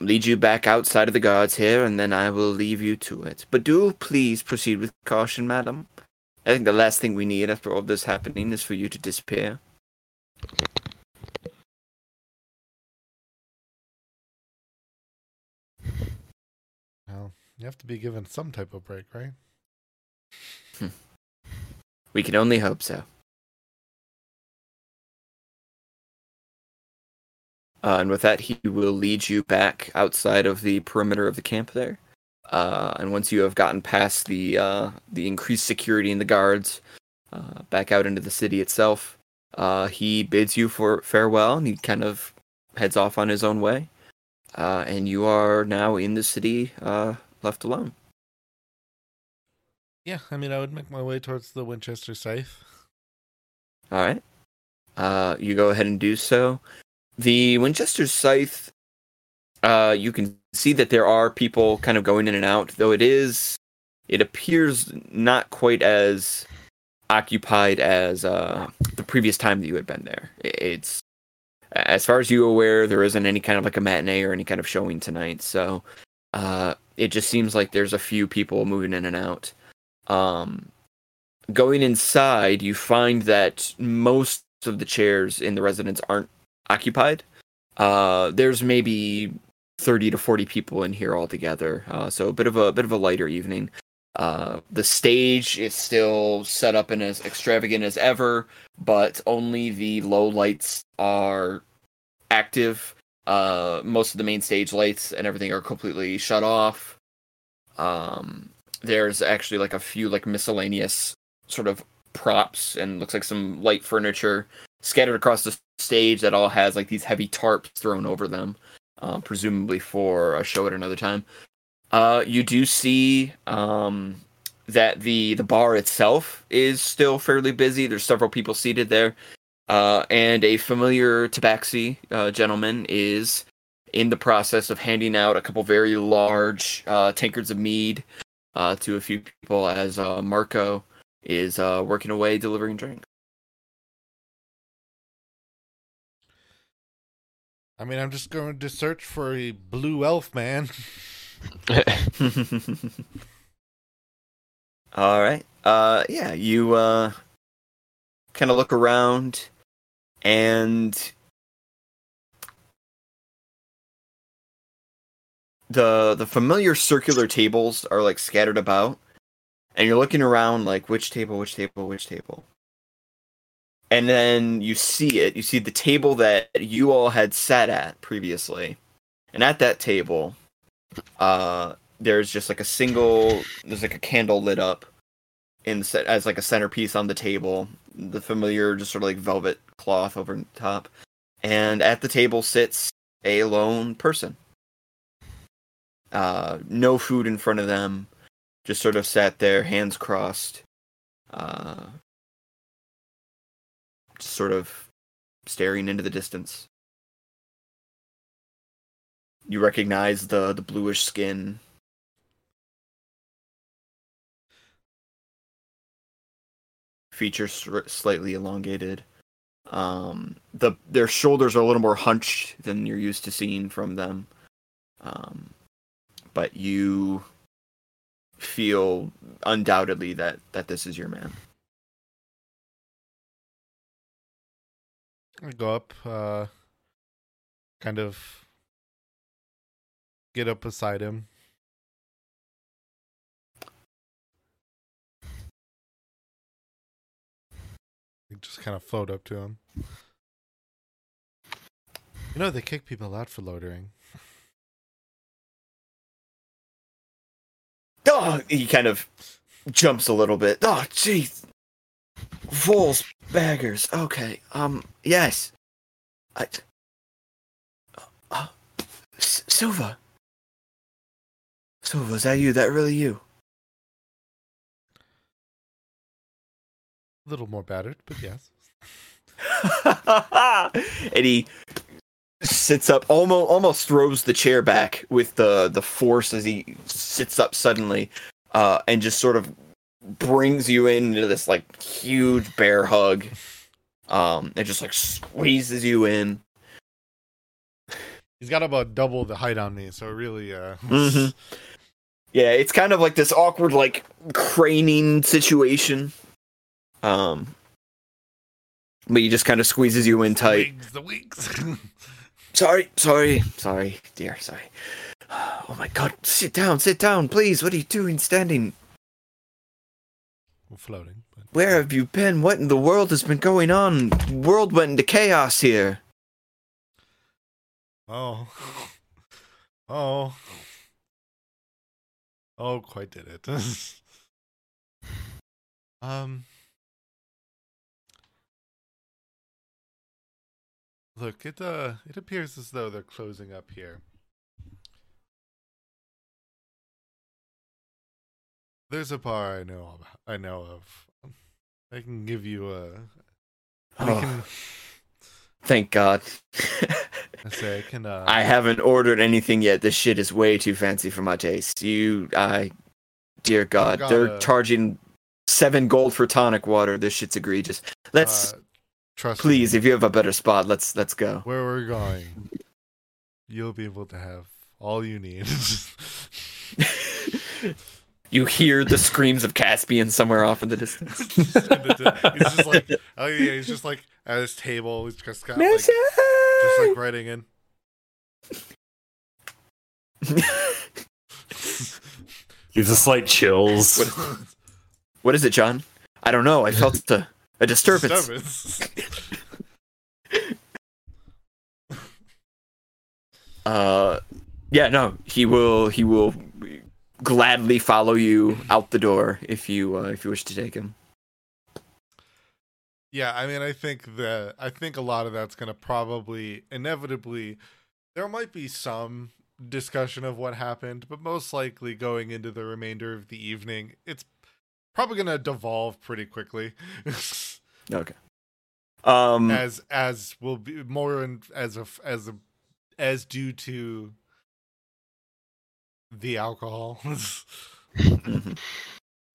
lead you back outside of the guards here, and then I will leave you to it. But do please proceed with caution, madam. I think the last thing we need after all this happening is for you to disappear. well, you have to be given some type of break, right? We can only hope so. Uh, and with that, he will lead you back outside of the perimeter of the camp there. Uh, and once you have gotten past the uh, the increased security and the guards, uh, back out into the city itself, uh, he bids you for farewell, and he kind of heads off on his own way. Uh, and you are now in the city, uh, left alone. Yeah, I mean, I would make my way towards the Winchester scythe. All right. Uh, you go ahead and do so. The Winchester Scythe, uh, you can see that there are people kind of going in and out, though it is, it appears not quite as occupied as uh, the previous time that you had been there. It's, as far as you are aware, there isn't any kind of like a matinee or any kind of showing tonight, so uh, it just seems like there's a few people moving in and out. Um, going inside, you find that most of the chairs in the residence aren't occupied. Uh, there's maybe 30 to 40 people in here altogether. Uh, so a bit of a bit of a lighter evening. Uh, the stage is still set up and as extravagant as ever, but only the low lights are active. Uh, most of the main stage lights and everything are completely shut off. Um, there's actually like a few like miscellaneous sort of props and looks like some light furniture scattered across the stage that all has like these heavy tarps thrown over them, uh, presumably for a show at another time. Uh, you do see um, that the the bar itself is still fairly busy. There's several people seated there, uh, and a familiar tabaxi uh, gentleman is in the process of handing out a couple very large uh, tankards of mead uh, to a few people as Marco is working away delivering drinks. I mean, I'm just going to search for a blue elf man. All right. uh, yeah, you uh, kind of look around, and the the familiar circular tables are like scattered about, and you're looking around like which table, which table, which table. And then you see it. You see the table that you all had sat at previously, and at that table, uh, there's just like a single. There's like a candle lit up, in as like a centerpiece on the table. The familiar, just sort of like velvet cloth over top, and at the table sits a lone person. Uh, no food in front of them, just sort of sat there, hands crossed, uh, sort of staring into the distance. You recognize the the bluish skin. Features slightly elongated. Um, the their shoulders are a little more hunched than you're used to seeing from them. Um, but you feel undoubtedly that that this is your man. I go up, uh, kind of get up beside him. I just kind of float up to him. You know, they kick people out for loitering. Oh, he kind of jumps a little bit. Oh, jeez. Fools, baggers. Okay. Um. Yes. I. Uh, S- Sylva. Sylva, is that you? That really you? A little more battered, but yes. and he sits up, almost almost throws the chair back with the the force as he sits up suddenly, uh, and just sort of brings you into this like huge bear hug. Um, and just like squeezes you in. He's got about double the height on me, so really, uh, Mhm. Yeah, it's kind of like this awkward like craning situation. Um, but he just kind of squeezes you in tight. Wigs, the wigs. Sorry, sorry, sorry, dear, sorry. Oh my god, sit down, sit down, please. What are you doing standing? Floating, but Where have you been? What in the world has been going on? World went into chaos here. oh, oh, oh, quite did it. um, look, it uh, it appears as though they're closing up here. There's a bar I know about, I know of. I can give you a. Oh, can. thank God. I say I can. Uh, I haven't ordered anything yet. This shit is way too fancy for my taste. You, I, dear God, they're charging seven gold for tonic water. This shit's egregious. Let's uh, trust. please, me, if you have a better spot, let's let's go. where we're going, you'll be able to have all you need. you hear the screams of Caspian somewhere off in the distance. he's just like, oh yeah, he's just like at his table. He's just got like, just like writing in. He's just like chills. What- what is it, John? I don't know. I felt a, a disturbance. Disturbance. Uh, yeah, no, he will. He will gladly follow you out the door if you uh, if you wish to take him. Yeah, I mean, I think that I think a lot of that's going to probably inevitably there might be some discussion of what happened, but most likely going into the remainder of the evening, it's probably going to devolve pretty quickly. Okay. Um. as as will be more in, as a as a as due to the alcohol.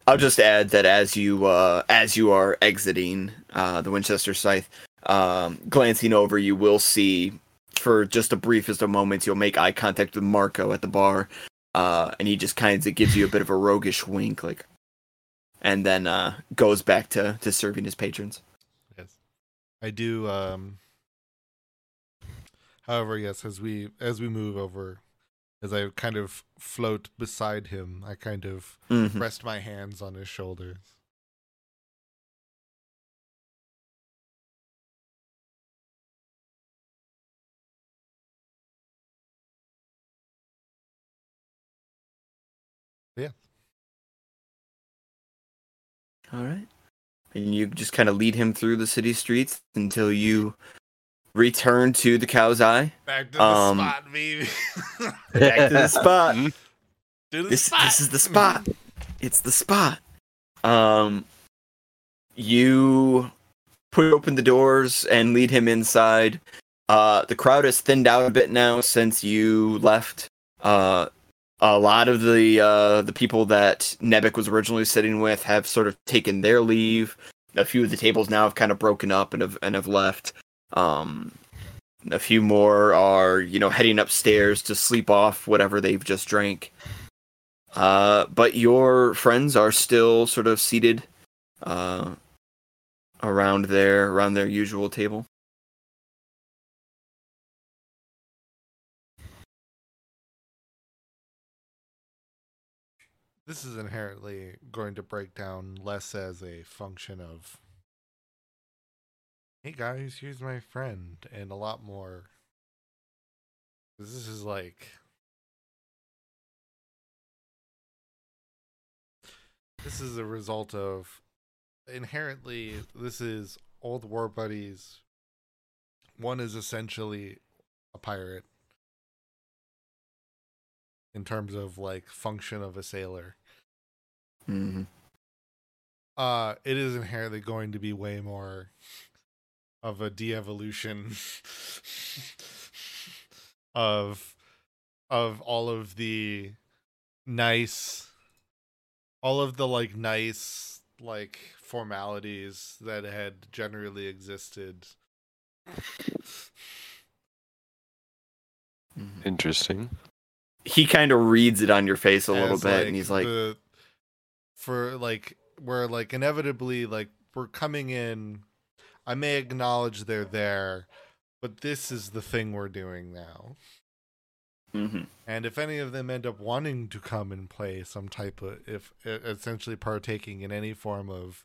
I'll just add that as you uh, as you are exiting uh, the Winchester scythe, um, glancing over, you will see for just a briefest of moments you'll make eye contact with Marco at the bar, uh, and he just kind of gives you a bit of a roguish wink, like, and then uh, goes back to to serving his patrons. Yes, I do. Um, however, yes, as we as we move over, as I kind of float beside him, I kind of Mhm. rest my hands on his shoulders. Yeah. All right. And you just kind of lead him through the city streets until you return to the cow's eye. Back to the Um, spot, baby. Back to the spot. Mhm. to the this spot. this is the spot. It's the spot. Um, you put open the doors and lead him inside. Uh, the crowd has thinned out a bit now since you left. Uh, a lot of the uh, the people that Nebek was originally sitting with have sort of taken their leave. A few of the tables now have kind of broken up and have and have left. Um, a few more are, you know, heading upstairs to sleep off whatever they've just drank. Uh, but your friends are still sort of seated uh, around their around their usual table. this is inherently going to break down less as a function of hey guys here's my friend and a lot more. this is like this is a result of inherently this is old war buddies one is essentially a pirate in terms of like function of a sailor Mm-hmm. uh it is inherently going to be way more of a de-evolution of of all of the nice all of the like nice like formalities that had generally existed mm-hmm. Interesting. He kind of reads it on your face a little as, bit, and he's like, the, for like we're like inevitably like we're coming in i may acknowledge they're there but this is the thing we're doing now. Mhm. and if any of them end up wanting to come and play some type of if essentially partaking in any form of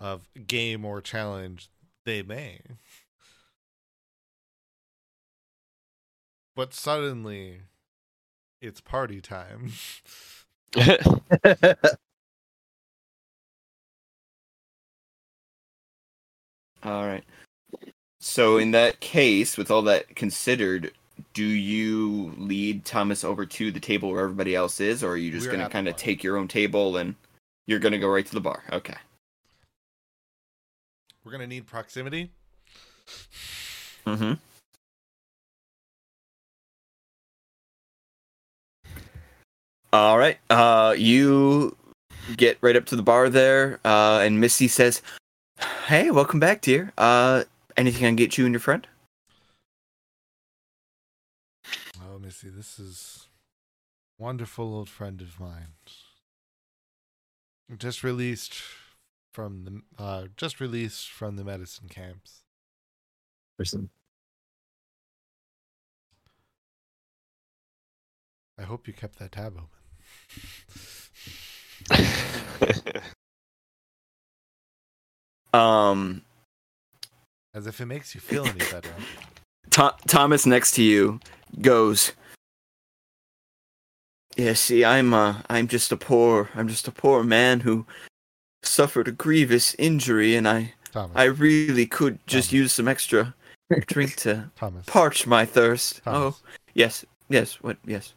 of game or challenge they may. But suddenly it's party time All right. So in that case, with all that considered, do you lead Thomas over to the table where everybody else is, or are you just We're going to kind of take your own table and you're going to go right to the bar? Okay. we're gonna need proximity Mm-hmm. All right. Uh, you get right up to the bar there, uh, and Missy says, "Hey, welcome back, dear. Uh, anything I can get you and your friend?" Oh, see. this is wonderful old friend of mine. Just released from the uh just released from the medicine camps. Person. I hope you kept that tab open. Um, As if it makes you feel any better. Tho- Thomas next to you goes. Yeah, see, I'm uh, I'm just a poor, I'm just a poor man who suffered a grievous injury, and I, Thomas. I really could just Thomas. use some extra drink to Thomas. parch my thirst. Oh, yes, yes, what, yes.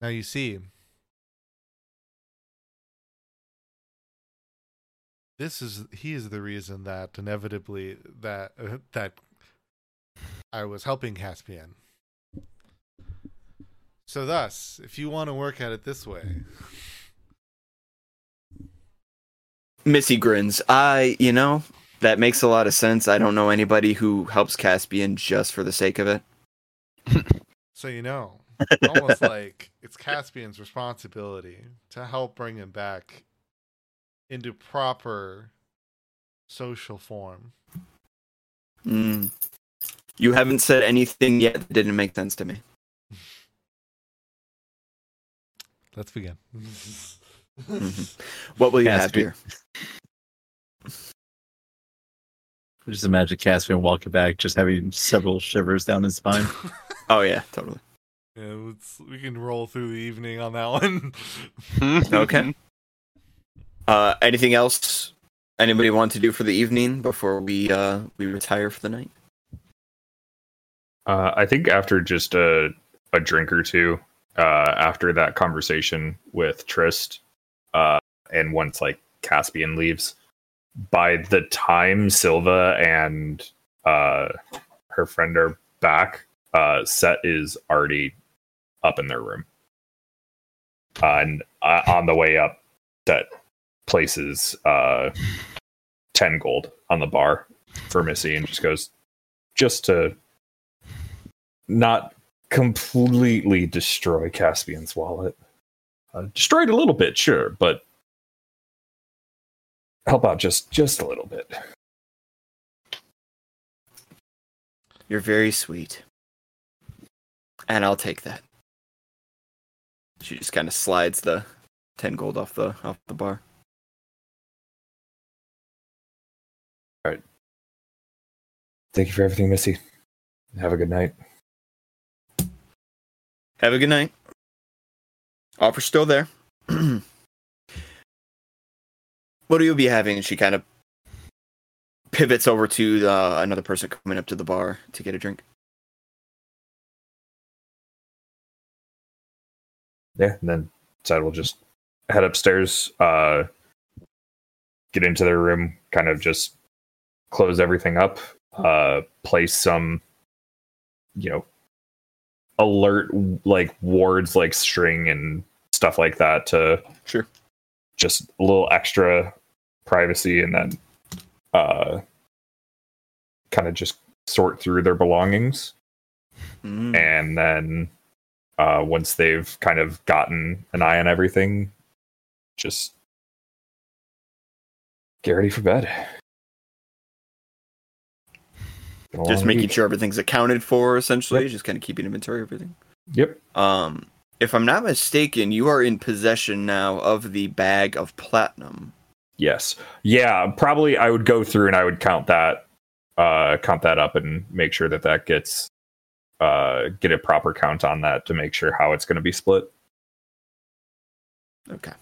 Now you see, this is he is the reason that inevitably that uh, that I was helping Caspian. So thus, if you want to work at it this way, Missy grins. I, you know, that makes a lot of sense. I don't know anybody who helps Caspian just for the sake of it. so you know, almost like it's it's Caspian's responsibility to help bring him back into proper social form. Mm. You haven't said anything yet that didn't make sense to me. Let's begin. Mhm. What will you have Caspian. here? Just imagine Caspian walking back, just having several shivers down his spine. Oh yeah, totally. Yeah, let's, we can roll through the evening on that one. Okay. Uh, anything else anybody want to do for the evening before we uh we retire for the night? Uh, I think after just a a drink or two, uh, after that conversation with Trist, uh, and once like Caspian leaves, by the time Sylva and uh, her friend are back, uh, Set is already up in their room, uh, and uh, on the way up, Set places uh, ten gold on the bar for Missy and just goes, just to not completely destroy Caspian's wallet. Uh, destroyed a little bit, sure, but help out just just a little bit. You're very sweet. And I'll take that. She just kind of slides the 10 gold off the off the bar. Thank you for everything, Missy. Have a good night. Have a good night. Offer's still there. what will you be having? And she kind of pivots over to uh, another person coming up to the bar to get a drink. Yeah, and then Set will just head upstairs, uh, get into their room, kind of just close everything up, uh, place some, you know, alert like wards like string and stuff like that to Sure. just a little extra privacy and then uh kind of just sort through their belongings Mm. and then uh, once they've kind of gotten an eye on everything, just get ready for bed. Just making week. sure everything's accounted for, essentially. Yep. Just kind of keeping inventory of everything. Yep. Um, if I'm not mistaken, you are in possession now of the bag of platinum. Yes. Yeah. Probably, I would go through and I would count that, uh, count that up and make sure that that gets, uh, get a proper count on that to make sure how it's going to be split. Okay.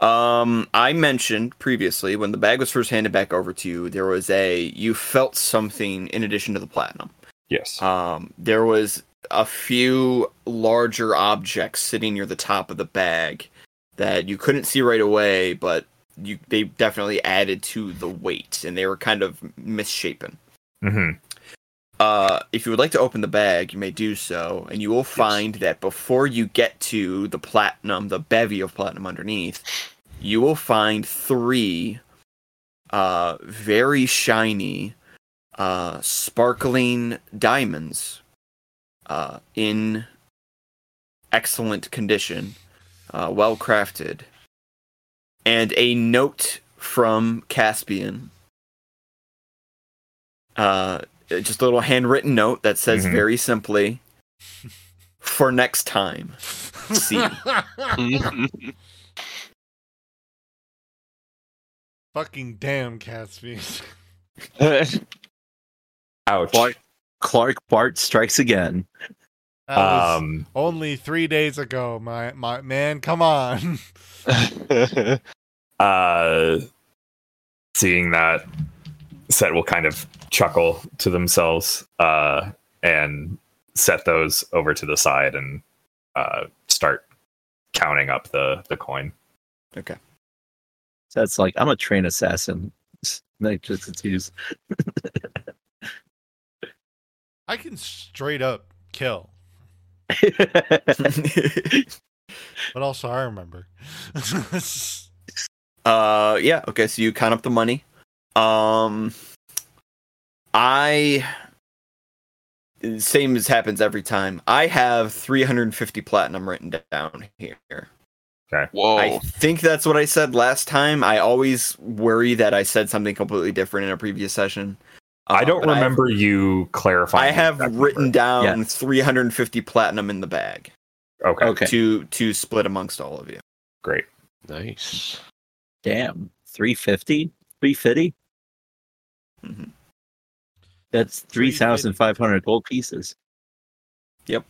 Um, I mentioned previously when the bag was first handed back over to you, there was a you felt something in addition to the platinum. Yes. Um, there was a few larger objects sitting near the top of the bag that you couldn't see right away, but you they definitely added to the weight, and they were kind of misshapen. hmm Uh, if you would like to open the bag, you may do so, and you will find that before you get to the platinum, the bevy of platinum underneath, you will find three uh, very shiny, uh, sparkling diamonds uh, in excellent condition, uh, well crafted, and a note from Caspian. Uh, just a little handwritten note that says Mhm. very simply, "For next time." See. Fucking damn, Caspian. Ouch. Clark, Clark Bart strikes again. That was Um, only three days ago, my my man. Come on. uh seeing that Set will kind of chuckle to themselves uh and set those over to the side and uh start counting up the the coin Okay. So it's like I'm a trained assassin. Like just continues. I can straight up kill, but also I remember. Uh, yeah. Okay, so you count up the money. Um, I same as happens every time. I have 350 platinum written down here. Okay. Whoa. I think that's what I said last time. I always worry that I said something completely different in a previous session. I Uh, don't but remember you clarifying. I have written number. down Yeah. 350 platinum in the bag Okay, Okay. to to split amongst all of you. great. nice. Damn. 350? 350? Mhm. That's 3,500 gold pieces. Yep.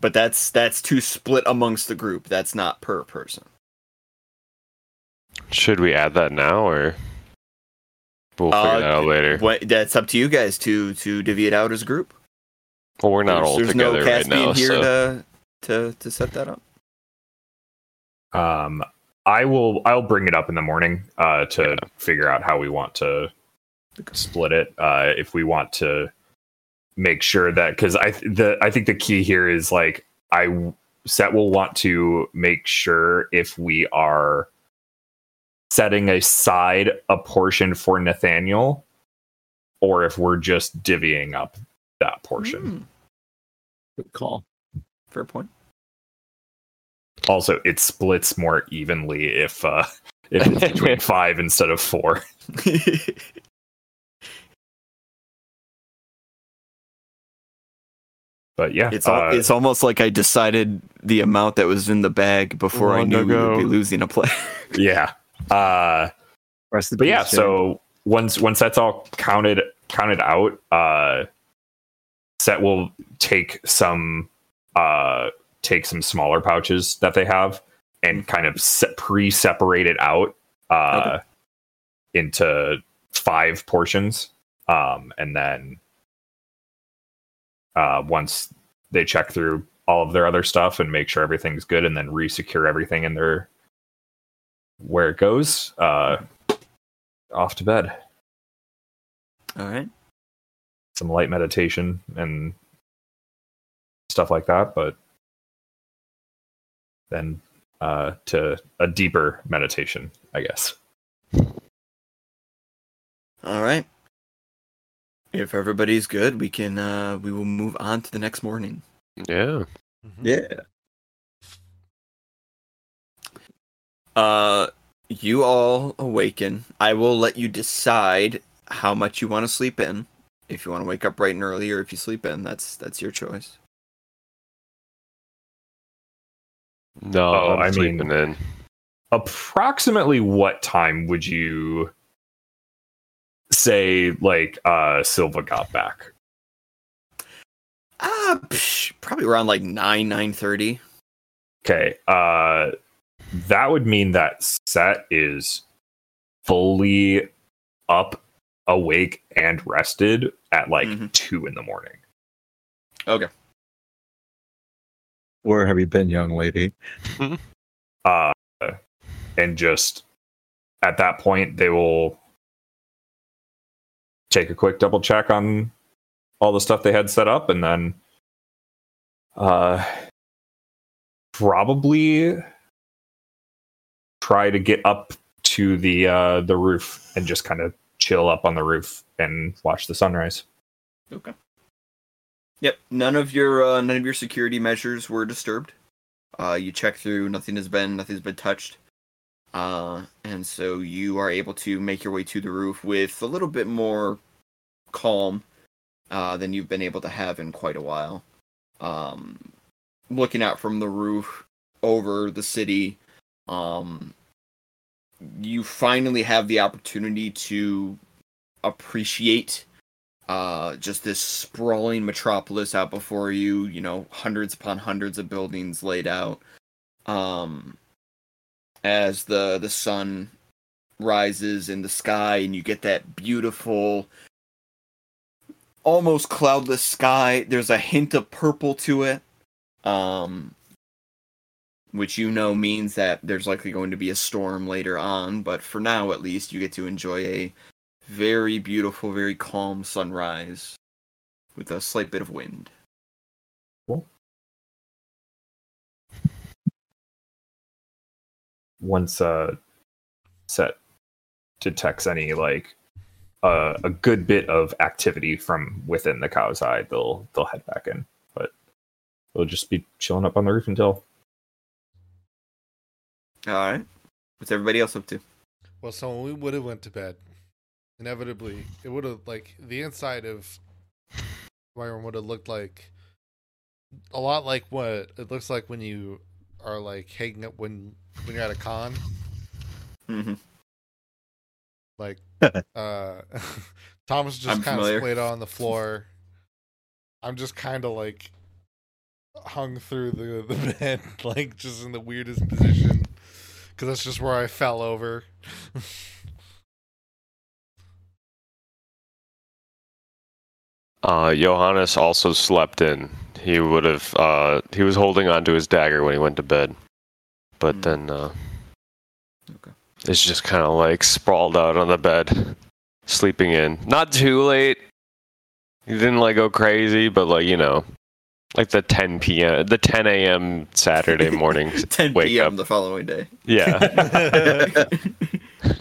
But that's that's to split amongst the group. That's not per person. Should we add that now or we'll figure Uh, that out later? What, that's up to you guys to to divvy it out as a group. Well, we're not there's, all there's together no right Caspian now, here so to to to set that up. Um, I will. I'll bring it up in the morning uh, to Yeah. figure out how we want to split it. Uh, if we want to make sure that because I th- the I think the key here is like I set will want to make sure if we are setting aside a portion for Nathaniel, or if we're just divvying up that portion. Hmm, Good call. fair point. Also, it splits more evenly if uh, if it's between five instead of four. But yeah, It's all, uh, it's almost like I decided the amount that was in the bag before I Long knew we would be losing a play. yeah. Uh, Rest in but yeah, peace, so once once that's all counted counted out, uh, set will take some uh take some smaller pouches that they have and kind of se- pre-separate it out uh into five portions. Um and then uh once they check through all of their other stuff and make sure everything's good and then re-secure everything in their where it goes uh off to bed. All right. some light meditation and stuff like that, but then uh, to a deeper meditation, I guess. All right. If everybody's good, we can uh we will move on to the next morning. yeah. Mhm. Yeah. Uh you all awaken. I will let you decide how much you want to sleep in. If you want to wake up bright and early or if you sleep in, that's that's your choice. No, Oh, I'm I mean- sleeping in. Approximately what time would you say, like, uh, Sylva got back? Ah, psh, probably around like 9 9:30. Okay, uh, that would mean that Set is fully up, awake, and rested at like Mhm. two in the morning. Okay. Where have you been, young lady? uh, and just at that point they will take a quick double check on all the stuff they had set up and then uh probably try to get up to the uh the roof and just kind of chill up on the roof and watch the sunrise Okay. Yep. None of your uh, none of your security measures were disturbed. Uh, you check through. Nothing has been nothing's been touched. Uh, and so you are able to make your way to the roof with a little bit more calm uh, than you've been able to have in quite a while. Um, looking out from the roof over the city, um, you finally have the opportunity to appreciate uh, just this sprawling metropolis out before you. You know, hundreds upon hundreds of buildings laid out. Um, as the the sun rises in the sky, and you get that beautiful, almost cloudless sky. There's a hint of purple to it, um, which you know means that there's likely going to be a storm later on. But for now, at least, you get to enjoy a very beautiful, very calm sunrise with a slight bit of wind. once uh set detects any like a, a good bit of activity from within the cow's eye, they'll they'll head back in. But they'll just be chilling up on the roof until All right. What's everybody else up to? Well, so we would have went to bed, inevitably it would have like the inside of my room would have looked like a lot like what it looks like when you are like hanging up when when you're at a con. hmm Like uh Thomas just kind of splayed on the floor. I'm just kind of like hung through the the bed, like just in the weirdest position, because that's just where I fell over. Uh, Johannes also slept in. He would have. Uh, he was holding onto his dagger when he went to bed, but Hmm. then uh, Okay. it's just kind of like sprawled out on the bed, sleeping in. Not too late. He didn't like go crazy, but like you know, like the 10 p.m. the 10 a.m. Saturday morning. 10 Wake p.m. up. the following day. yeah.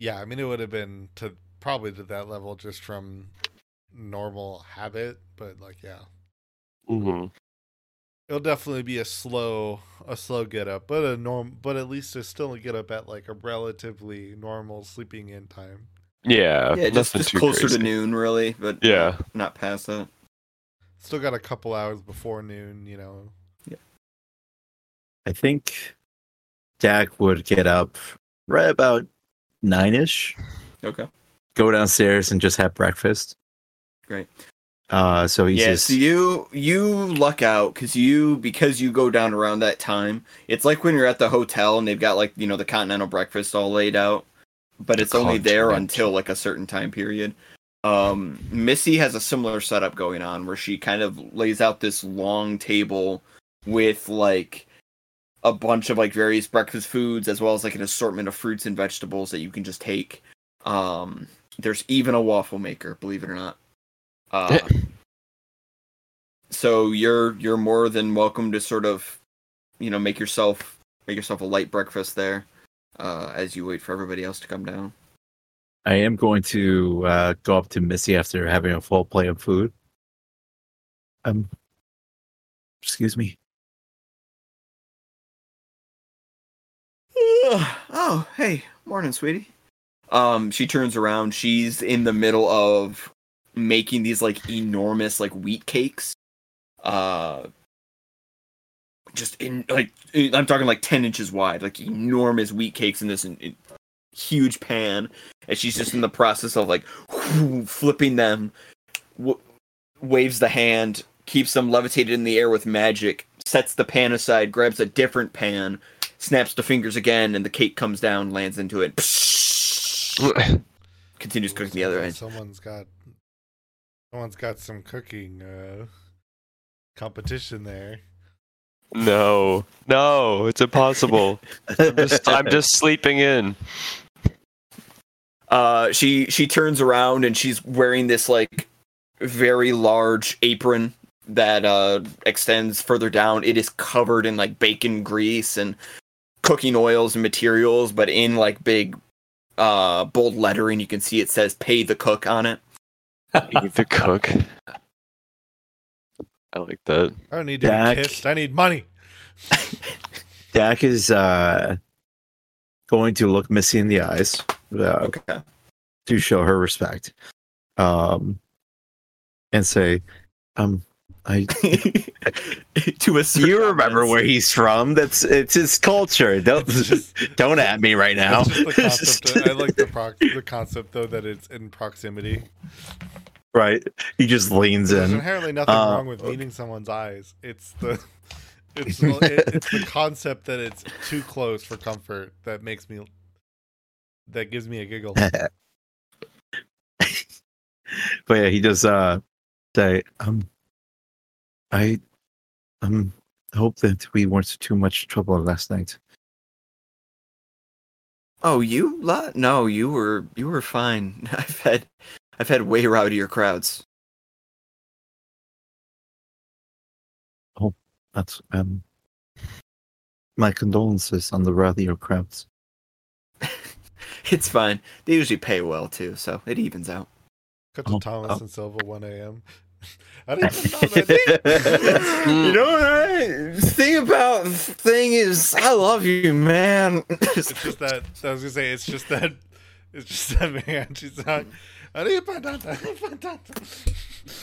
Yeah, I mean it would have been to probably to that level just from normal habit, but like yeah. hmm It'll definitely be a slow a slow get up, but a norm but at least it's still a get up at like a relatively normal sleeping in time. Yeah. yeah, just, just closer crazy. to noon, really, but Yeah. not past that. Still got a couple hours before noon, you know. Yeah. I think Dak would get up right about nine ish, Okay. go downstairs and just have breakfast. Great. Uh, so he's yeah, just so you you luck out because you because you go down around that time. It's like when you're at the hotel and they've got like you know the continental breakfast all laid out, but it's only there until like a certain time period. Um, Missy has a similar setup going on where she kind of lays out this long table with like a bunch of like various breakfast foods as well as like an assortment of fruits and vegetables that you can just take. Um, there's even a waffle maker, believe it or not. Uh, so you're you're more than welcome to sort of, you know, make yourself make yourself a light breakfast there, uh, as you wait for everybody else to come down. I am going to uh, go up to Missy after having a full plate of food. Um, excuse me. oh, hey, morning, sweetie. Um, she turns around. She's in the middle of making these like enormous like wheat cakes. Uh, just in like I'm talking like ten inches wide, like enormous wheat cakes in this in, in huge pan, and she's just in the process of like flipping them. W- waves the hand, keeps them levitated in the air with magic, sets the pan aside, grabs a different pan, snaps the fingers again, and the cake comes down, lands into it. Continues cooking the other end. Someone's got someone's got some cooking uh competition there. no, no, it's impossible. I'm just, I'm just sleeping in. Uh, she she turns around and she's wearing this like very large apron that uh extends further down. It is covered in like bacon grease and cooking oils and materials, but in like big uh bold lettering you can see it says pay the cook on it. Eat the cook. I like that. I don't need to Dak. be kissed. I need money. Dak is uh, going to look Missy in the eyes uh, Okay. to show her respect, um, and say, "Um, I to a you remember where he's from? That's it's his culture. Don't just- don't at me right now." It's just the concept. I like the proc- the concept though that it's in proximity. right. He just leans There's in. There's inherently nothing Uh, wrong with meeting someone's eyes. It's the it's the, it, it's the concept that it's too close for comfort that makes me that gives me a giggle. but yeah, he does uh say, um, I um hope that we weren't too much trouble last night. Oh, you lot? No, you were you were fine. I've had I've had way rowdier crowds. Oh, that's um my condolences on the rowdier crowds. It's fine. They usually pay well too, so it evens out. Cut to Oh, Thomas oh. and Sylva, 1 a.m. I didn't know that. you know what? The thing about thing is, I love you, man. It's just that I was gonna say it's just that it's just that man. She's like,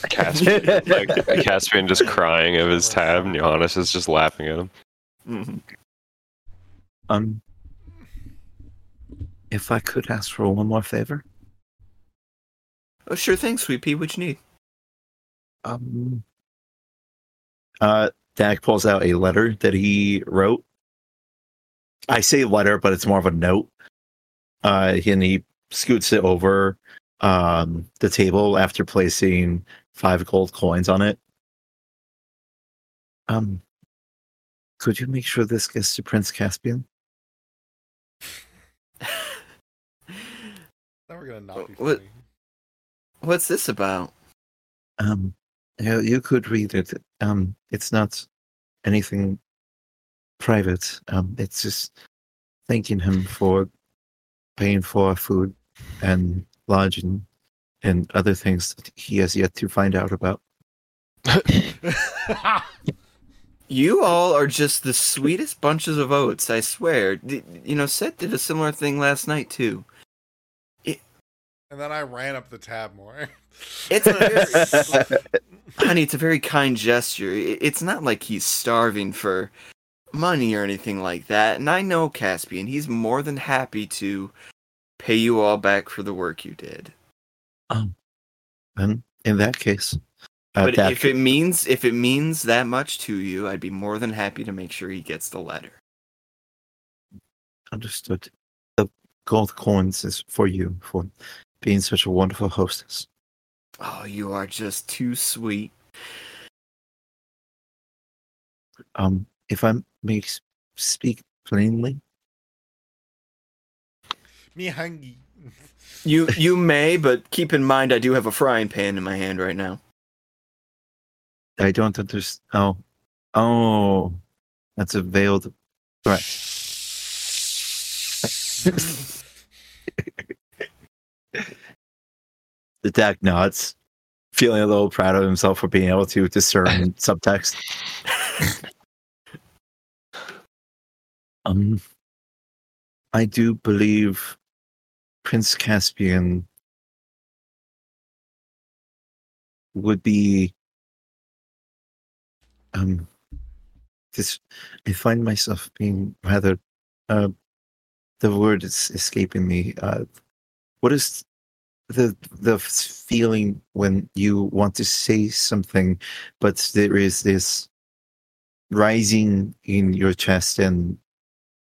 Caspian, like, Caspian just crying of his tab, and Johannes is just laughing at him. Mhm. Um, if I could ask for one more favor, oh, sure thing, Sweet Pea. What you need? Um, uh, Dak pulls out a letter that he wrote. I say letter, but it's more of a note. Uh, and he scoots it over um the table after placing five gold coins on it. Um, could you make sure this gets to Prince Caspian? Now we're gonna not be What- What's this about? Um, yeah, you could read it. Um, it's not anything private. Um, it's just thanking him for paying for food and lodging and other things that he has yet to find out about. You all are just the sweetest bunches of oats. I swear. You know, Seth did a similar thing last night too. And then I ran up the tab more. It's a very, honey. It's a very kind gesture. It's not like he's starving for money or anything like that. And I know Caspian. He's more than happy to pay you all back for the work you did. um, and in that case, uh, But Dak- if it means if it means that much to you, I'd be more than happy to make sure he gets the letter. understood, the gold coins is for you for being such a wonderful hostess. Oh, you are just too sweet. Um, if I may speak plainly, Me hungry. You you may, but keep in mind I do have a frying pan in my hand right now. I don't understand. Oh, oh, that's a veiled threat. the Dak nods, feeling a little proud of himself for being able to discern subtext. Um, I do believe Prince Caspian would be um this I find myself being rather uh the word is escaping me. Uh what is the the feeling when you want to say something but there is this rising in your chest and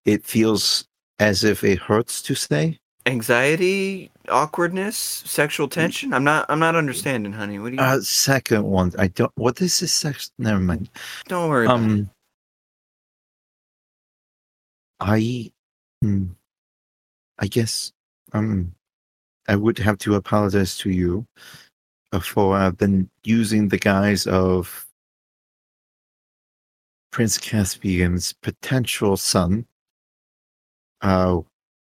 it feels as if it hurts to say? Anxiety, awkwardness, sexual tension. I'm not I'm not understanding, honey. What do you? Uh second one. I don't what is this sex never mind. don't worry. Um, I, hmm, I guess, um, I would have to apologize to you uh, for I've been using the guise of Prince Caspian's potential son, uh,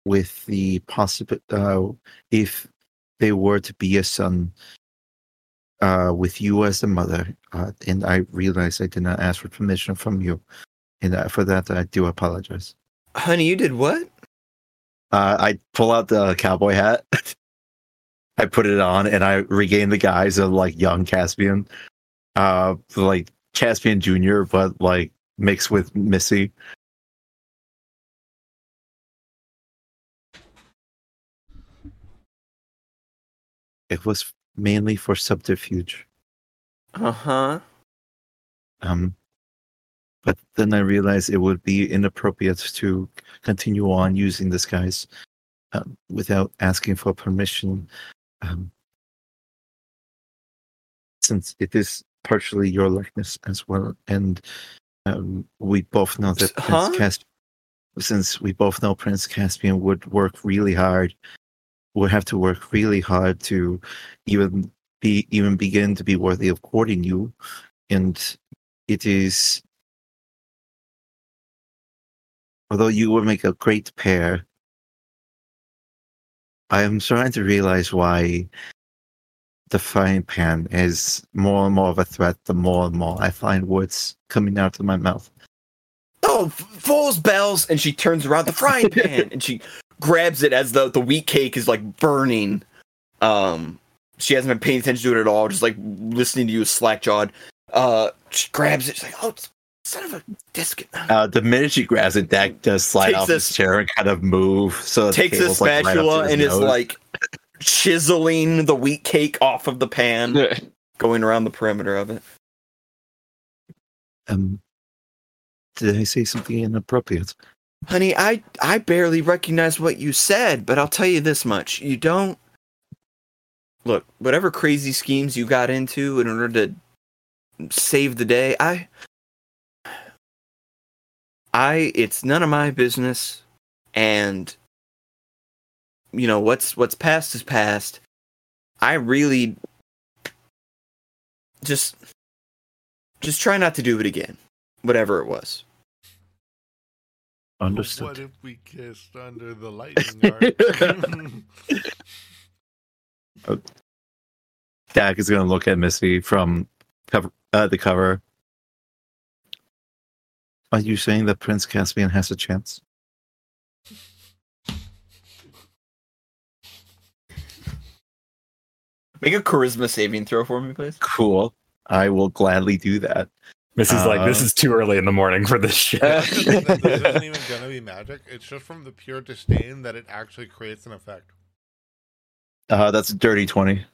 with the possible, uh, if they were to be a son, uh, with you as the mother, uh, and I realize I did not ask for permission from you, and uh, for that I do apologize. honey, you did what? Uh, I pull out the cowboy hat, I put it on, and I regained the guise of like young Caspian, uh, like Caspian Junior, but like mixed with Missy. It was mainly for subterfuge. Uh huh. Um, but then I realized it would be inappropriate to continue on using this guise um, without asking for permission, um, since it is partially your likeness as well, and um, we both know that Huh? Prince Caspian, since we both know Prince Caspian would work really hard, would have to work really hard to even be even begin to be worthy of courting you, and it is although you would make a great pair I am starting to realize why the frying pan is more and more of a threat the more and more I find words coming out of my mouth. Oh, fool's bells! And she turns around the frying pan and she grabs it as the the wheat cake is like burning. Um, she hasn't been paying attention to it at all, just like listening to you slack jawed. Uh, she grabs it. She's like, "Oh, it's son of a biscuit!" Uh, the minute she grabs it, Dak does slide Takes off a- his chair and kind of move. So Takes a table's, like, right up to spatula and is like chiseling the wheat cake off of the pan, going around the perimeter of it. um, did I say something inappropriate? Honey, I I barely recognize what you said, but I'll tell you this much: you don't look whatever crazy schemes you got into in order to save the day. I, I, it's none of my business, and you know what's what's past is past. I really just just try not to do it again, whatever it was. Understood. What if we kissed under the lightning arc? Dak is going to look at Missy from cover uh, the cover. Are you saying that Prince Caspian has a chance? Make a charisma saving throw for me, please. Cool. I will gladly do that. This Missy's like, this Uh, is too early in the morning for this shit. this isn't even gonna be magic. It's just from the pure disdain that it actually creates an effect. Uh, that's a dirty 20.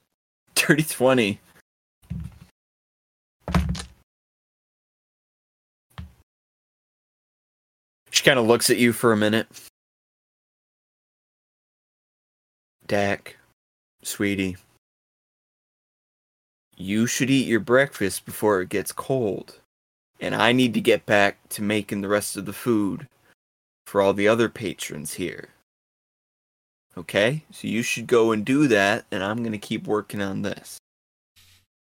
Dirty 20. Kind of looks at you for a minute. Dak, sweetie, you should eat your breakfast before it gets cold. And I need to get back to making the rest of the food for all the other patrons here. Okay? So you should go and do that, and I'm going to keep working on this.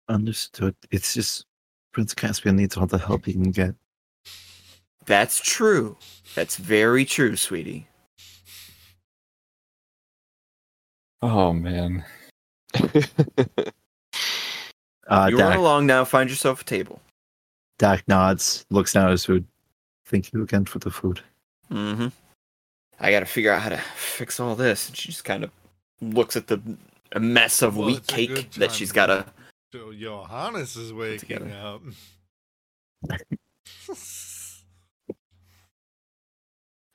Understood. It's just Prince Caspian needs all the help he can get. That's true. That's very true, sweetie. oh man. Uh, you run Dak, along now, find yourself a table. Dak nods, looks down at his food. Thank you again for the food. Mm-hmm. I gotta figure out how to fix all this. And she just kind of looks at the mess of Well, wheat cake that she's gotta. So Johannes is waking together. up.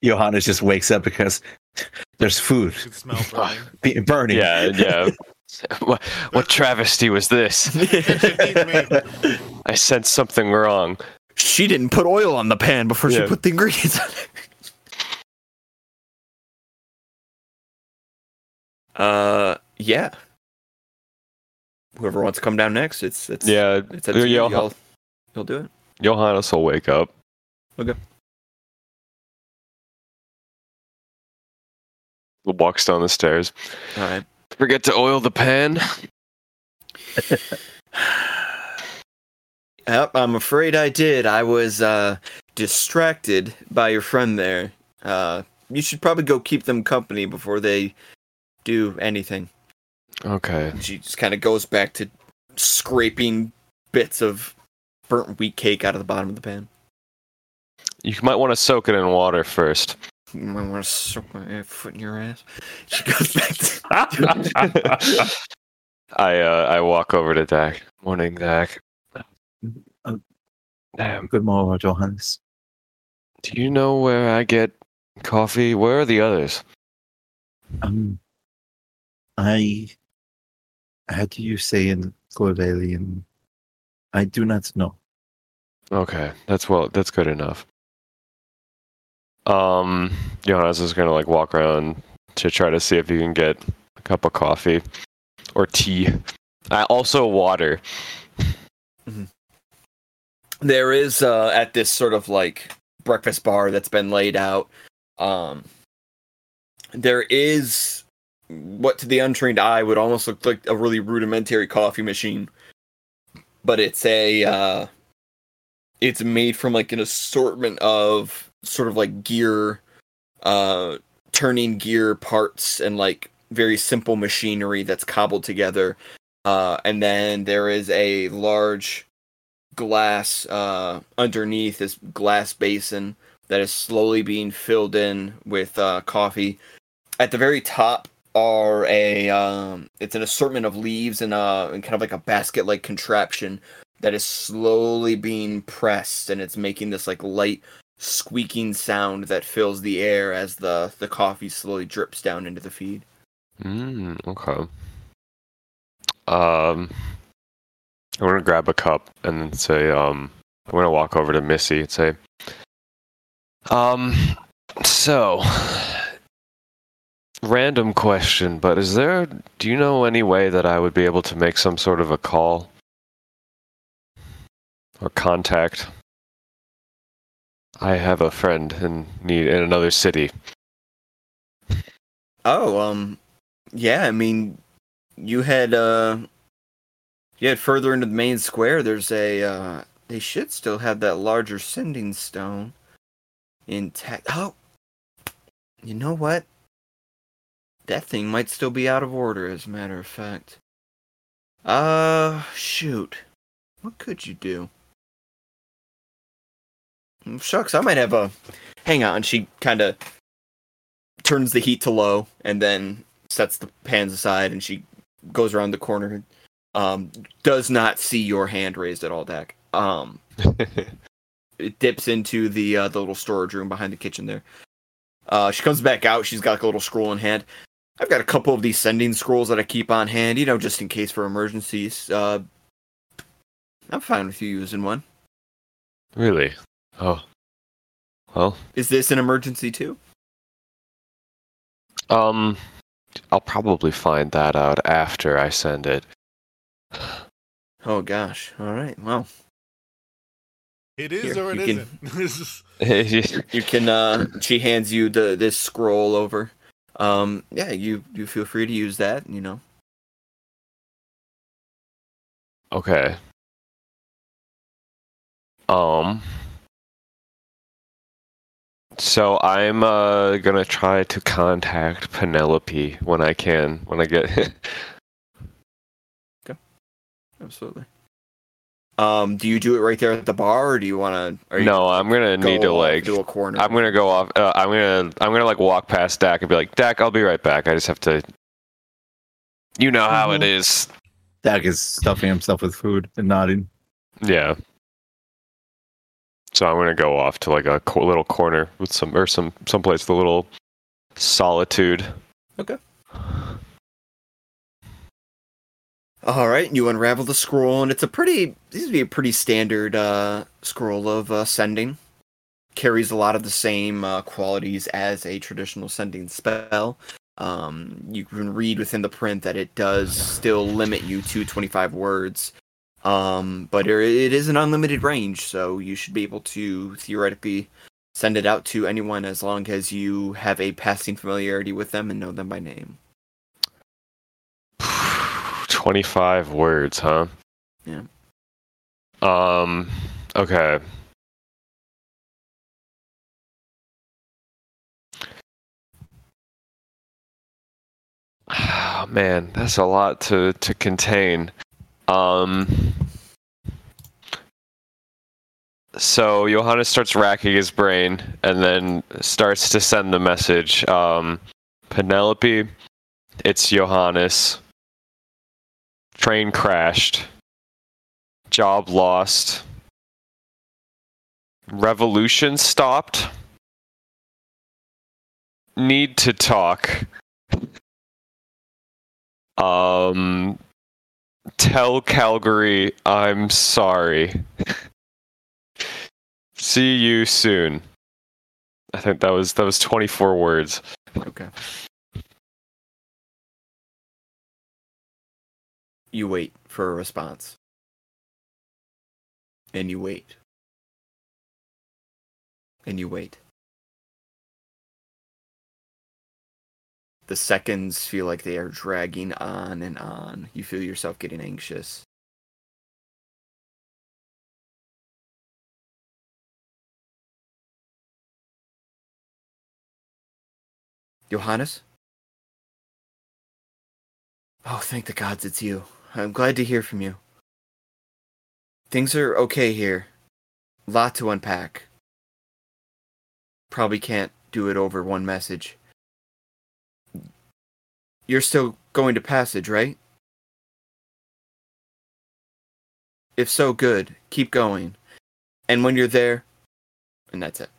Johannes just wakes up because there's food You smell burning. burning. yeah, yeah. what, what travesty was this? I sensed something wrong. she didn't put oil on the pan before she put the ingredients on it. Uh, yeah. Whoever wants to come down next, it's it's Yeah, It's up to you. Johan- Y'all, you'll do it. Johannes will wake up. Okay. Walks down the stairs. All right. Forget to oil the pan. Yep, I'm afraid I did. I was uh, distracted by your friend there. Uh, you should probably go keep them company before they do anything. Okay. She just kind of goes back to scraping bits of burnt wheat cake out of the bottom of the pan. You might want to soak it in water first. You might want to soak my foot in your ass. She goes back to. I uh, I walk over to Dak. Morning, Dak. Uh, Damn. Good morning, Johannes. Do you know where I get coffee? Where are the others? Um, I, how do you say in Cordelian? I do not know. Okay, that's well. That's good enough. Um, Johannes is gonna like walk around to try to see if he can get a cup of coffee or tea. Uh, also water. there is uh, at this sort of like breakfast bar that's been laid out um there is what to the untrained eye would almost look like a really rudimentary coffee machine but it's a uh it's made from like an assortment of sort of like gear uh turning gear parts and like very simple machinery that's cobbled together. Uh, and then there is a large glass uh, underneath this glass basin that is slowly being filled in with uh, coffee. At the very top are a um, it's an assortment of leaves and uh and kind of like a basket like contraption that is slowly being pressed and it's making this like light squeaking sound that fills the air as the the coffee slowly drips down into the feed. Mm, okay. Um, I'm gonna grab a cup and then say, um, I'm gonna walk over to Missy and say, um, so, random question, but is there, do you know any way that I would be able to make some sort of a call or contact? I have a friend in need in another city. Oh, um, yeah. I mean, you had uh, you had further into the main square. There's a uh, they should still have that larger sending stone intact. Oh, you know what? That thing might still be out of order, as a matter of fact. Uh, shoot. What could you do? Shucks, I might have a. Hang on. She kind of turns the heat to low and then sets the pans aside and she goes around the corner. Um, does not see your hand raised at all, Dak. Um, it dips into the uh, the little storage room behind the kitchen there. Uh, she comes back out. She's got like a little scroll in hand. I've got a couple of these sending scrolls that I keep on hand, you know, just in case for emergencies. Uh, I'm fine with you using one. really? Oh. Well, Is this an emergency too? Um, I'll probably find that out after I send it. Oh gosh. All right. Well, It is Here, or it you can- isn't. This you can. Uh, she hands you the this scroll over. Um, yeah, you you feel free to use that. You know. okay. Um. So I'm uh gonna try to contact Penelope when I can when I get. Absolutely. Um, do you do it right there at the bar, or do you want to? no, I'm gonna need to like. do a corner. I'm gonna go off. Uh, I'm gonna I'm gonna like walk past Dak and be like, Dak, I'll be right back. I just have to. You know how it is. Dak is stuffing himself with food and nodding. Yeah. So I'm gonna go off to like a co- little corner with some or some someplace with a little solitude. Okay. All right, you unravel the scroll, and it's a pretty. This would be a pretty standard uh, scroll of uh, sending. Carries a lot of the same uh, qualities as a traditional sending spell. Um, you can read within the print that it does still limit you to 25 words, um, but it is an unlimited range, so you should be able to theoretically send it out to anyone as long as you have a passing familiarity with them and know them by name. Twenty-five words, huh? Yeah. Um. Okay. Ah, Man, that's a lot to to contain. Um. So Johannes starts racking his brain and then starts to send the message. Um, Penelope, it's Johannes. Train crashed. Job lost. Revolution stopped. Need to talk. Um tell Calgary I'm sorry. See you soon. I think that was that was 24 words. Okay. You wait for a response. And you wait. And you wait. The seconds feel like they are dragging on and on. You feel yourself getting anxious. Johannes? Oh, thank the gods it's you. I'm glad to hear from you. Things are okay here. Lot to unpack. Probably can't do it over one message. You're still going to Passage, right? If so, good. Keep going. And when you're there, and that's it.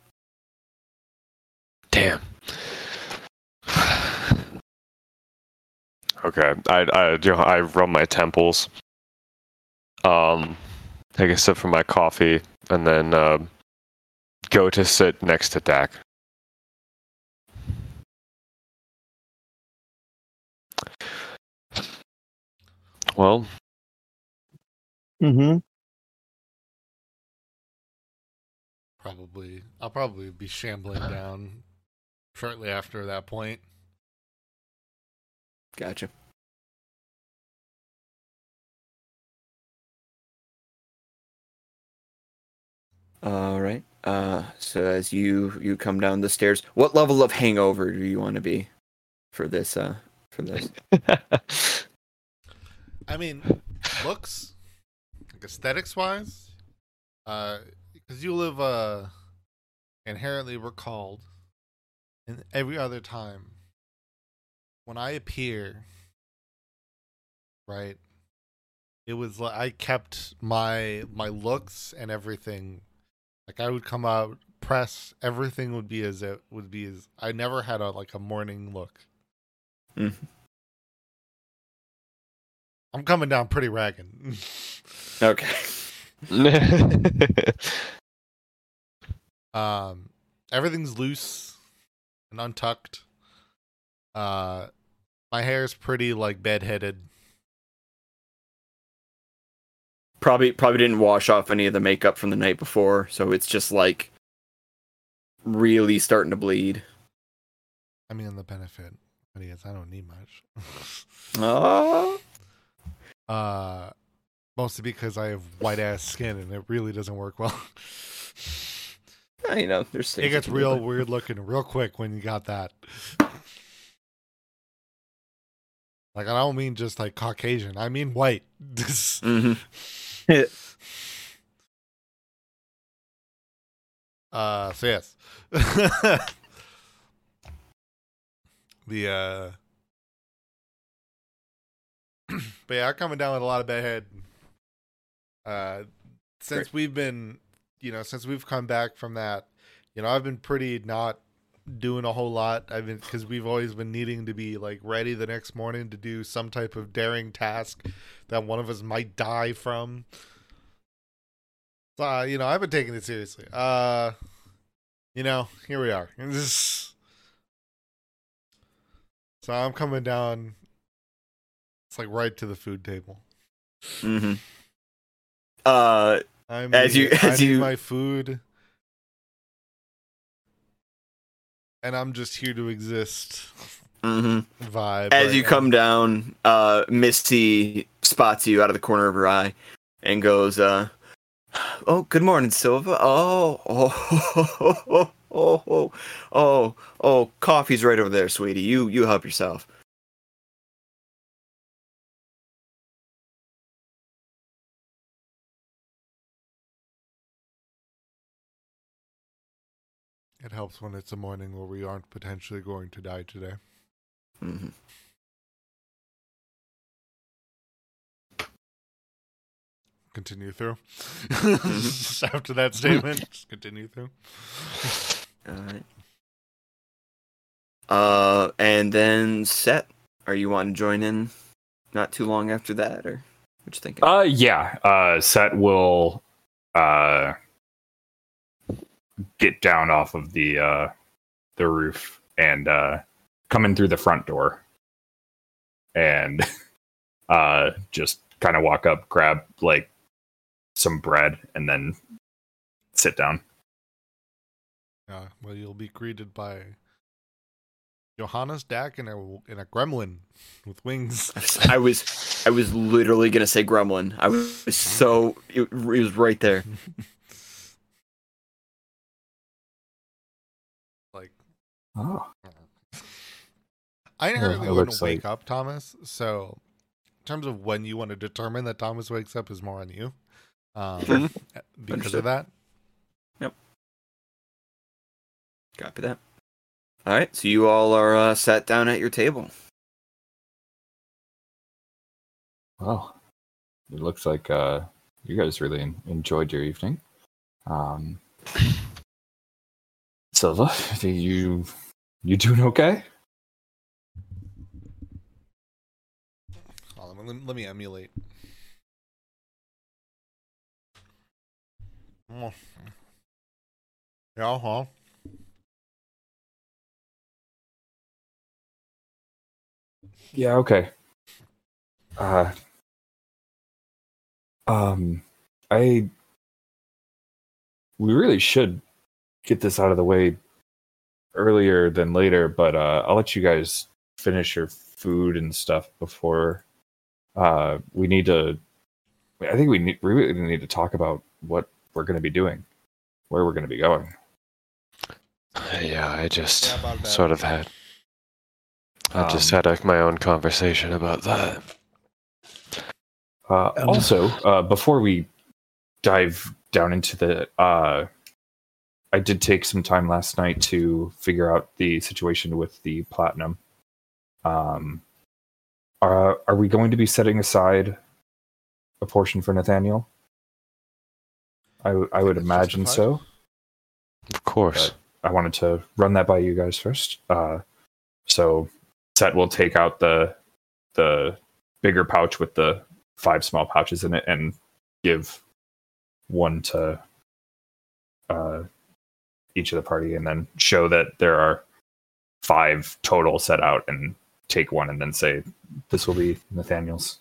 Damn. okay, I I you know, I rub my temples. Um, take a sip from my coffee, and then uh, go to sit next to Dak. Well, Mm-hmm. Probably, I'll probably be shambling down shortly after that point. Gotcha. All right. Uh, so as you you come down the stairs, what level of hangover do you want to be for this? Uh, for this. I mean, looks, like aesthetics wise, uh, because you live uh inherently recalled, and every other time when I appear, right, it was like I kept my my looks and everything. Like I would come out, press, everything would be as it would be as I never had a like a morning look. Mhm. I'm coming down pretty ragged. Okay. Um, everything's loose and untucked. Uh, my hair's pretty like bedheaded. Probably probably didn't wash off any of the makeup from the night before, so it's just like really starting to bleed. I mean, the benefit is I don't need much. Oh. Uh, mostly because I have white ass skin and it really doesn't work well. You know, there's it gets real weird looking real quick when you got that. Like I don't mean just like Caucasian. I mean white. Mhm. Uh, so yes. the uh, but yeah, I'm coming down with a lot of bedhead. Uh, since Great. we've been, you know, since we've come back from that, you know, I've been pretty not doing a whole lot. I've been because we've always been needing to be like ready the next morning to do some type of daring task that one of us might die from. So, uh, you know, I've been taking it seriously. Uh, you know, here we are. This- So I'm coming down. It's like right to the food table. Mhm. Uh, I'm As you- as you- my food, and I'm just here to exist. mhm. Vibe. As right you now. come down, uh, Missy spots you out of the corner of her eye and goes, uh, "Oh, good morning, Sylva. Oh, oh, oh, oh, oh, oh, oh, coffee's right over there, sweetie. You, you help yourself." It helps when it's a morning where we aren't potentially going to die today. hmm Continue through. Mm-hmm. After that statement, just continue through. All right. Uh, and then Set, are you wanting to join in? Not too long after that, or what you thinking? Uh, yeah. Uh, Set will uh get down off of the uh the roof and uh come in through the front door and uh just kind of walk up, grab like some bread, and then sit down. Uh, well, you'll be greeted by Johannes Dak and a and a gremlin with wings. I was, I was literally gonna say Gremlin. I was so it, it was right there. Oh. I inherently it wouldn't looks wake up, Thomas. So in terms of when you want to determine that Thomas wakes up is more on you. Um, Mhm. because Understood. of that. Yep. Copy that. All right, so you all are uh, sat down at your table. Well, it looks like uh, you guys really en- enjoyed your evening. Um, Sylva, do you you doing okay? Hold on, let, let me emulate. Oh. Yeah, huh? Yeah, okay. Uh, um, I we really should get this out of the way earlier than later, but uh, I'll let you guys finish your food and stuff before uh, we need to. I think we need we really need to talk about what we're going to be doing, where we're going to be going. Yeah, I just Yeah, sort of had. I just Um, had a, my own conversation about that. Uh, Um, also, uh, before we dive down into the, uh, I did take some time last night to figure out the situation with the platinum. Um, are are we going to be setting aside a portion for Nathaniel? I w- I would imagine justified. so. Of course. I wanted to run that by you guys first. Uh, so Set will take out the the bigger pouch with the five small pouches in it and give one to uh, each of the party, and then show that there are five total set out, and take one, and then say this will be Nathaniel's.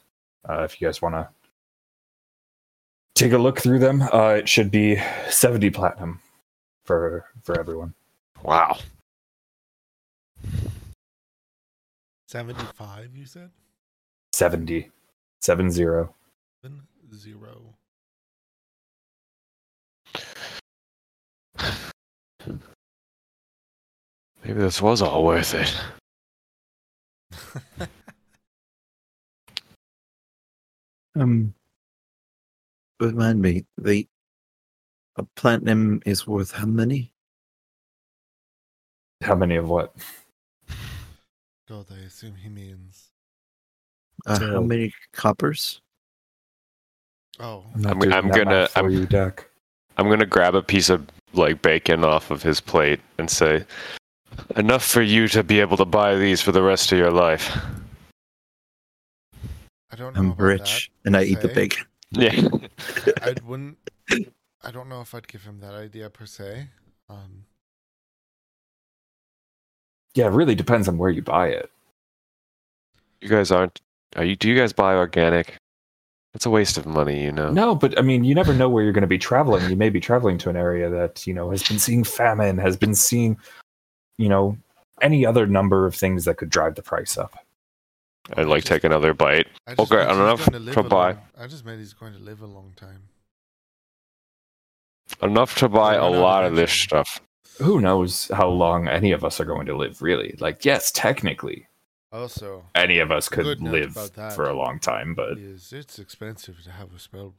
Uh, if you guys want to take a look through them, uh, it should be seventy platinum for for everyone. Wow. 75, you said? 70 seven zero Seven, zero. Maybe this was all worth it. Um, remind me, the a platinum is worth how many? how many of what God, I assume he means. Uh, how many coppers? Oh, not I'm- I'm gonna- I'm- you Dak. I'm gonna grab a piece of like bacon off of his plate and say, "Enough for you to be able to buy these for the rest of your life." I don't know. I'm about rich and I eat the say. bacon. Yeah. I wouldn't. I don't know if I'd give him that idea per se. Um, yeah it really depends on where you buy it you guys aren't. Are you? Do you guys buy organic? It's a waste of money, you know. no but i mean you never know where you're going to be traveling you may be traveling to an area that you know has been seeing famine has been seeing you know any other number of things that could drive the price up I'd like take another bite. I Okay, meant he's enough going to live to buy. long- I just meant he's going to live a long time. Enough to buy a lot of this stuff. who knows how long any of us are going to live really like yes technically Also, any of us could live for a long time but is it's expensive to have a spell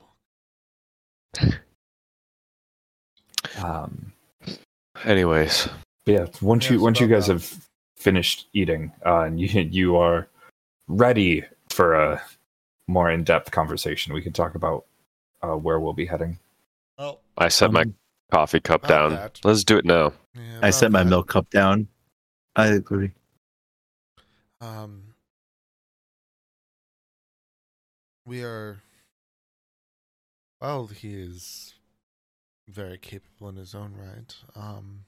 book. um Anyways, But yeah, once Yeah, you once you guys that. have finished eating, uh, and you you are ready for a more in depth conversation, we can talk about uh, where we'll be heading. Well, I set my Um, coffee cup down. that. Let's do it now. yeah, I set about my that. milk cup down. I agree. Um, we are. Well, he is very capable in his own right. Um,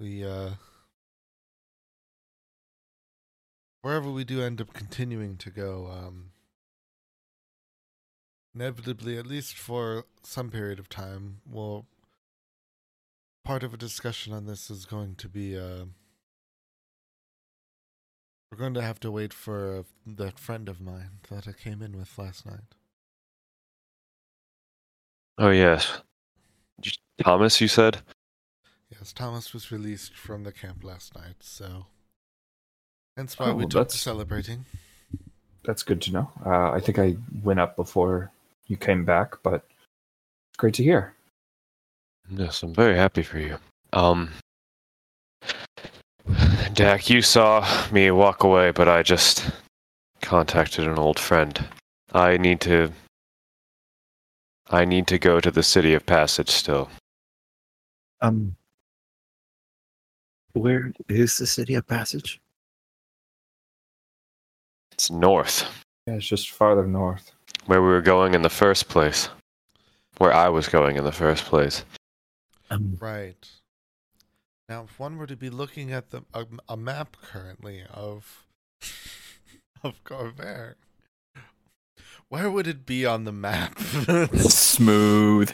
we uh, wherever we do end up continuing to go, um, inevitably, at least for some period of time, well, part of a discussion on this is going to be uh. We're going to have to wait for that friend of mine that I came in with last night. Oh yes, Thomas. You said. Yes, Thomas was released from the camp last night, so hence why Oh, we took to that's- celebrating. that's good to know. Uh, I think I went up before you came back, but it's great to hear. Yes, I'm very happy for you. Um, Dak, you saw me walk away, but I just contacted an old friend. I need to. I need to go to the city of Passage still. Um, where is the city of Passage? It's north, Yeah, it's just farther north. where we were going in the first place. Where I was going in the first place. Um, Right. Now, if one were to be looking at the a, a map currently of of Khorvaire, where would it be on the map? Smooth.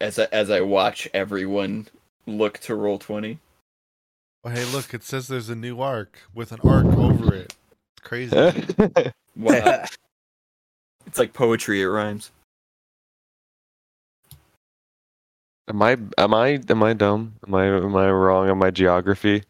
As I, as I watch everyone look to roll twenty. oh, hey, look! It says there's a new arc with an arc over it. It's crazy. Wow. it's like poetry. It rhymes. Am I am I am I dumb? Am I am I wrong on my geography?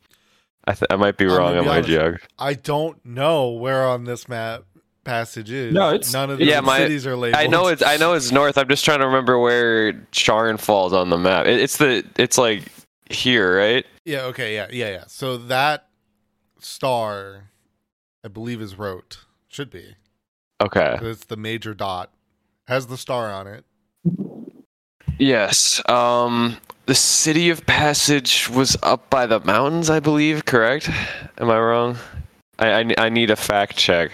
I th- I might be wrong gonna on be my honest. geography. I don't know where on this map passage is. No, it's- none of the Yeah, my- cities are labeled. I know it's I know it's north. I'm just trying to remember where Sharn falls on the map. It, it's the it's like here, right? Yeah. Okay. Yeah. Yeah. Yeah. So that star, I believe, is Wroat. Should be. Okay. It's the major dot. Has the star on it. Yes. Um the city of Passage was up by the mountains, I believe, correct? Am I wrong? I I, I need a fact check.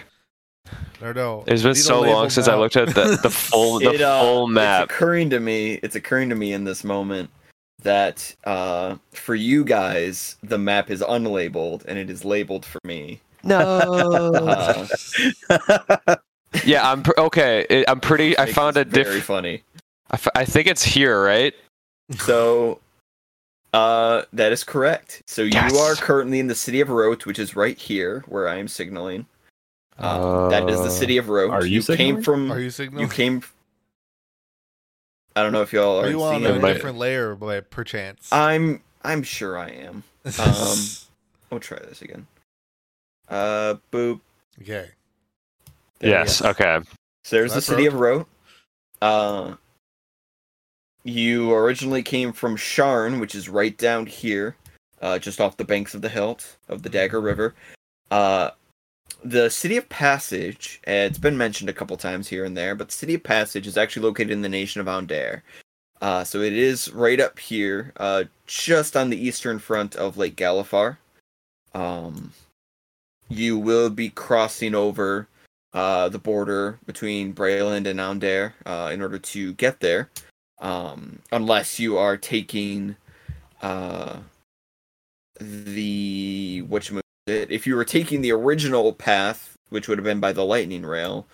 No, no. It's been so long labeled since I looked at the, the full the It, uh, full map. It's occurring to me. It's occurring to me in this moment that uh, for you guys, the map is unlabeled and it is labeled for me. No. Uh, yeah, I'm pr- okay. It, I'm pretty. I found a this very different. funny. I, f- I think it's here, right? So, uh, that is correct. So Yes. you are currently in the city of Wroat, which is right here where I am signaling. Um, that is the Uh, city of Wroat. are you came from? Are you signaling? you came. I don't know if y'all Are are you on seeing a it. different layer, by perchance? I'm. I'm sure I am. um, We'll try this again. Uh, boop. okay. There yes. Okay. So there's So the that's city of Wroat. Uh, you originally came from Sharn, which is right down here, uh, just off the banks of the hilt of the Dagger River. Uh, the city of Passage, uh, it's been mentioned a couple times here and there, but the city of Passage is actually located in the nation of Aundair. Uh, so it is right up here, uh, just on the eastern front of Lake Galifar. Um, you will be crossing over uh, the border between Breland and Aundair uh, in order to get there, um, unless you are taking uh, the which if you were taking the original path, which would have been by the lightning rail,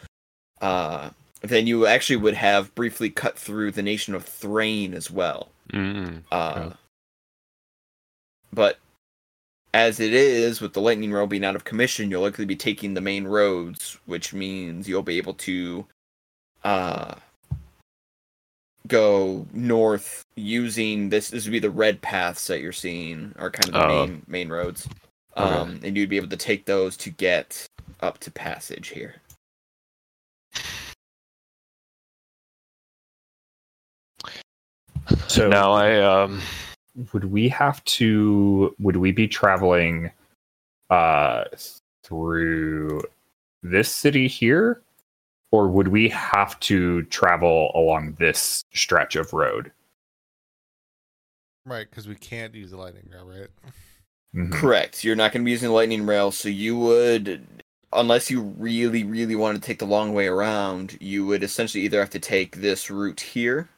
uh, then you actually would have briefly cut through the nation of Thrane as well. Mm. Uh. But as it is, with the lightning rail being out of commission, you'll likely be taking the main roads, which means you'll be able to uh, go north using this. This would be the red paths that you're seeing are kind of the Oh. main main roads, Okay. um, and you'd be able to take those to get up to passage here. So now I um. would we have to would we be traveling uh through this city here or would we have to travel along this stretch of road Right, because we can't use the lightning rail, right? Mhm. Correct. You're not going to be using the lightning rail, so you would, unless you really, really want to take the long way around, you would essentially either have to take this route here,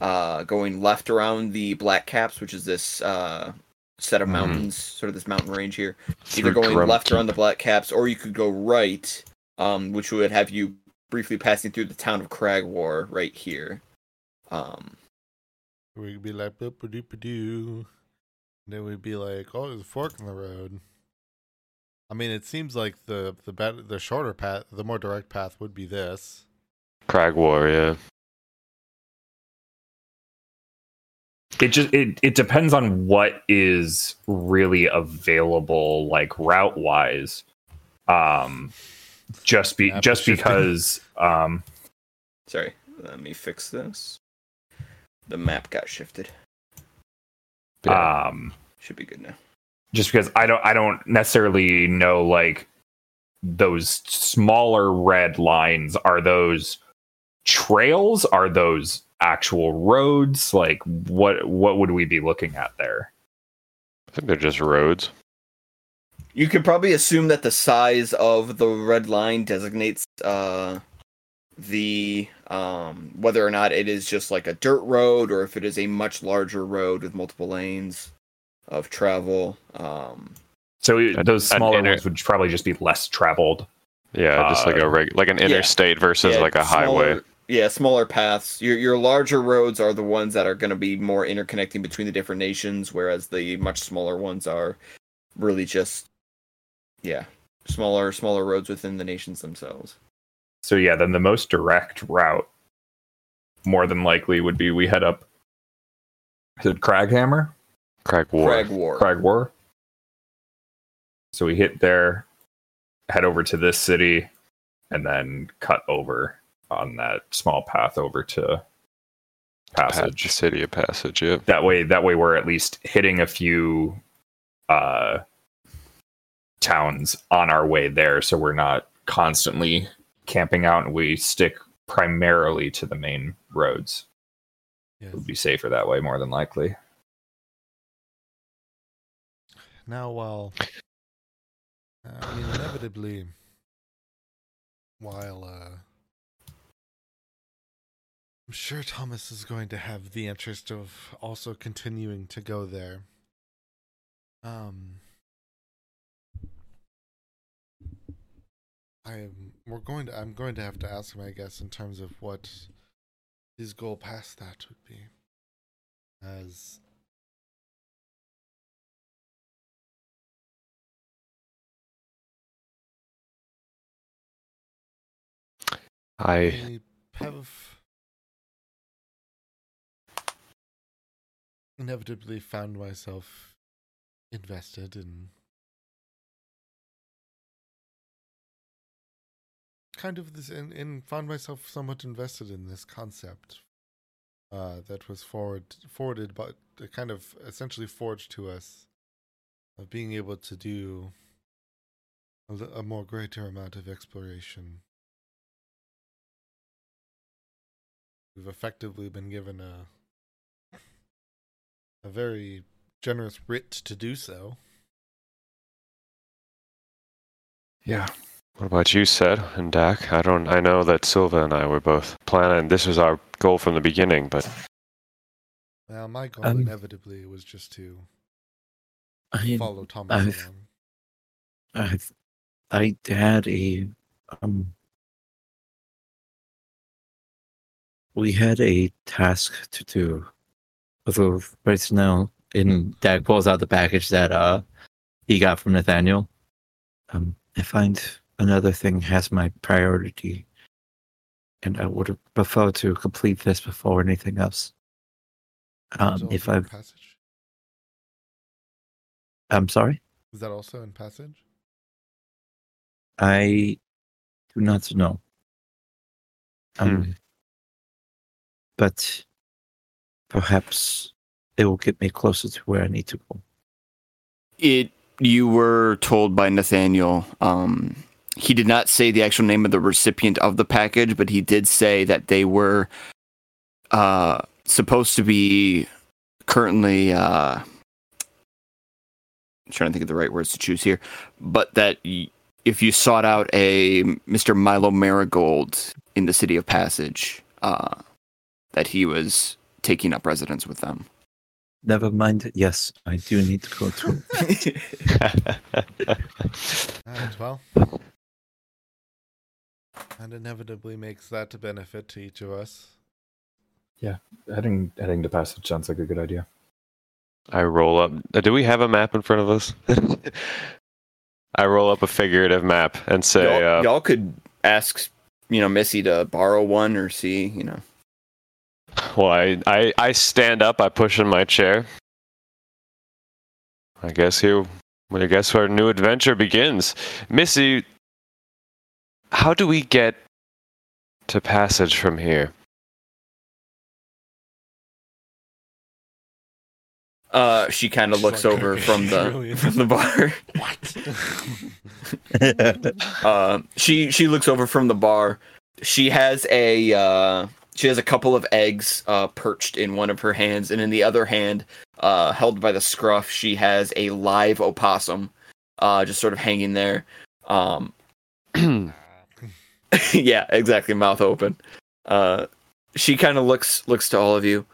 uh, going left around the Black Caps, which is this uh, set of Mhm. mountains, sort of this mountain range here. Either through going left Grum- around the Black Caps, or you could go right, um, which would have you briefly passing through the town of Cragwar right here. Um, We'd be like, boop doop doo. Then we'd be like, oh, there's a fork in the road. I mean, it seems like the the better, the shorter path, the more direct path would be this. Crag War, yeah. it just it, it depends on what is really available like route wise um just be Map just shifting. because um Sorry, let me fix this. The map got shifted. Yeah. um Should be good now. just because i don't i don't necessarily know like those smaller red lines are those trails are those actual roads like what what would we be looking at there I think they're just roads. You could probably assume that the size of the red line designates uh, the um, whether or not it is just like a dirt road or if it is a much larger road with multiple lanes of travel. Um, so it- An- those smaller inter- ones would probably just be less traveled Yeah, just like Uh, a reg- like an yeah. interstate versus yeah, like a highway. Yeah, smaller paths. Your your larger roads are the ones that are going to be more interconnecting between the different nations, whereas the much smaller ones are really just yeah smaller smaller roads within the nations themselves. So yeah, then the most direct route, more than likely, would be we head up. Is it Craghammer? Crag War. Crag War. Crag War. So we hit there, head over to this city, and then cut over on that small path over to Passage. The city of Passage. Yeah. That way, that way we're at least hitting a few uh, towns on our way there, so we're not constantly camping out, and we stick primarily to the main roads. Yes. It would be safer that way, more than likely. Now, while uh, I mean, inevitably, while uh, I'm sure Thomas is going to have the interest of also continuing to go there. Um, I'm we're going to I'm going to have to ask him, I guess, in terms of what his goal past that would be, as I I have inevitably found myself invested in kind of this and, in found myself somewhat invested in this concept uh, that was forward forwarded but kind of essentially forged to us of being able to do a, a more greater amount of exploration we've effectively been given a a very generous writ to do so. Yeah. What about you, Set and Dak? I don't. I know that Sylva and I were both planning. This was our goal from the beginning, but Well, my goal Um, inevitably was just to I follow Thomas I've- I've I had a um we had a task to do. Although right now in Dak pulls out the package that uh he got from Nathaniel. Um I find another thing has my priority and I would prefer to complete this before anything else. Um if I in passage? I'm sorry? Is that also in passage? I do not know. Um, but perhaps it will get me closer to where I need to go. It you were told by Nathaniel. Um, he did not say the actual name of the recipient of the package, but he did say that they were uh, supposed to be currently. Uh, I'm trying to think of the right words to choose here, but that y- if you sought out a Mr. Milo Marigold in the city of Passage, uh, that he was taking up residence with them. Never mind. Yes, I do need to go to. And well, and inevitably makes that a benefit to each of us. Yeah, heading heading to passage sounds like a good idea. I roll up. Do we have a map in front of us? I roll up a figurative map and say, y'all, uh, y'all could ask, you know, Missy to borrow one or see, you know. well, I, I, I stand up. I push in my chair. I guess here. I guess our new adventure begins. Missy, how do we get to passage from here? Uh, she kind of looks like, over "Okay, from the really?" from the bar. what? uh, she she looks over from the bar. She has a uh, she has a couple of eggs uh, perched in one of her hands, and in the other hand, uh, held by the scruff, she has a live opossum, uh, just sort of hanging there. Um, yeah, exactly, mouth open. Uh, she kind of looks looks to all of you.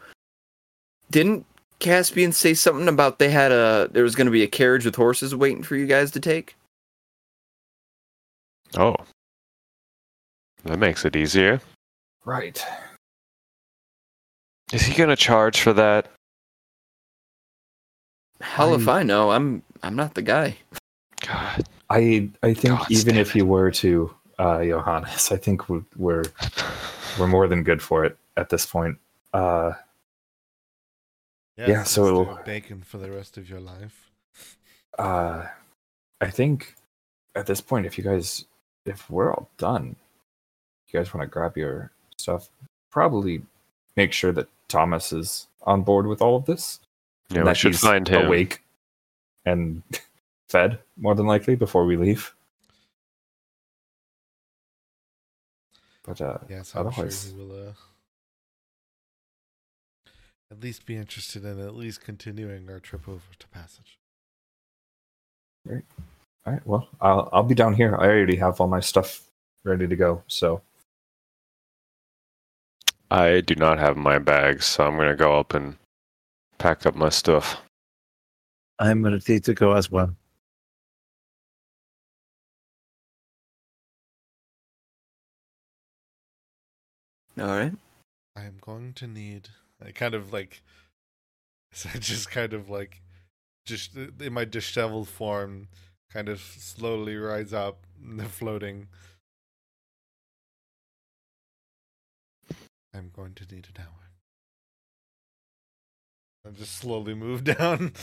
Didn't Caspian say something about they had a there was going to be a carriage with horses waiting for you guys to take? oh. That makes it easier. Right. Is he going to charge for that? Hell if I- I know. I'm I'm not the guy. God. I I think God even damn if he were to, uh, Johannes, I think we're, we're we're more than good for it at this point. Uh, Yeah, since so- they're bacon for the rest of your life. uh, I think at this point, if you guys, if we're all done, you guys want to grab your stuff, probably make sure that Thomas is on board with all of this. Yeah, and we that should he's find him. awake and fed more than likely before we leave. But uh, Yes, I'm Otherwise- sure he will. Uh, at least be interested in at least continuing our trip over to Passage. Great. all right, well, I'll I'll be down here. I already have all my stuff ready to go. So I do not have my bags, so I'm going to go up and pack up my stuff. I'm gonna need to go as well. All right. I am going to need. I kind of like. So I just kind of like, just uh, in my disheveled form, kind of slowly rise up, and floating. I'm going to need an hour. I just slowly move down.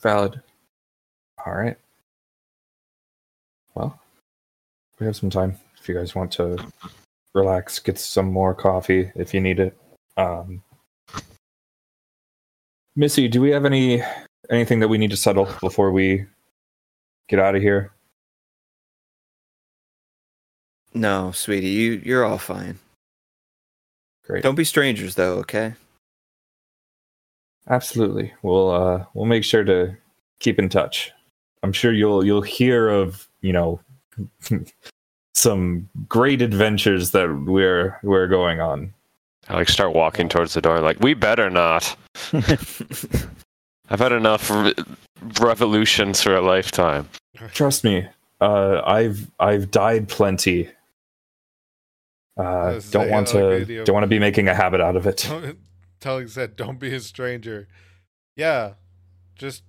valid. All right. Well, we have some time. If you guys want to relax, get some more coffee if you need it. Um, Missy, do we have any anything that we need to settle before we get out of here? No, sweetie, you you're all fine. Great. Don't be strangers though, okay? Absolutely. We'll uh we'll make sure to keep in touch. I'm sure you'll you'll hear of, you know, some great adventures that we're we're going on. I like start walking towards the door, like we better not. I've had enough re- revolutions for a lifetime. Trust me. Uh I've I've died plenty. Uh don't want to don't want to be making a habit out of it. Telling said, "Don't be a stranger." Yeah, just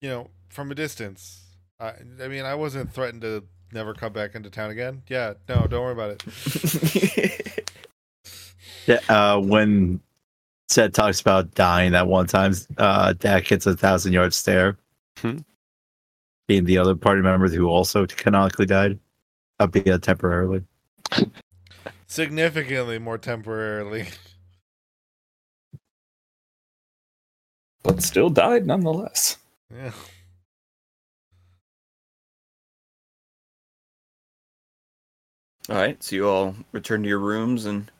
you know, from a distance. I, I mean, I wasn't threatened to never come back into town again. Yeah, no, don't worry about it. Yeah, uh, when Set talks about dying that one time, uh, Dak hits a thousand yard stare. Hmm. Being the other party member who also canonically died, albeit temporarily. Significantly more temporarily. But still died nonetheless. Yeah. All right, so you all return to your rooms and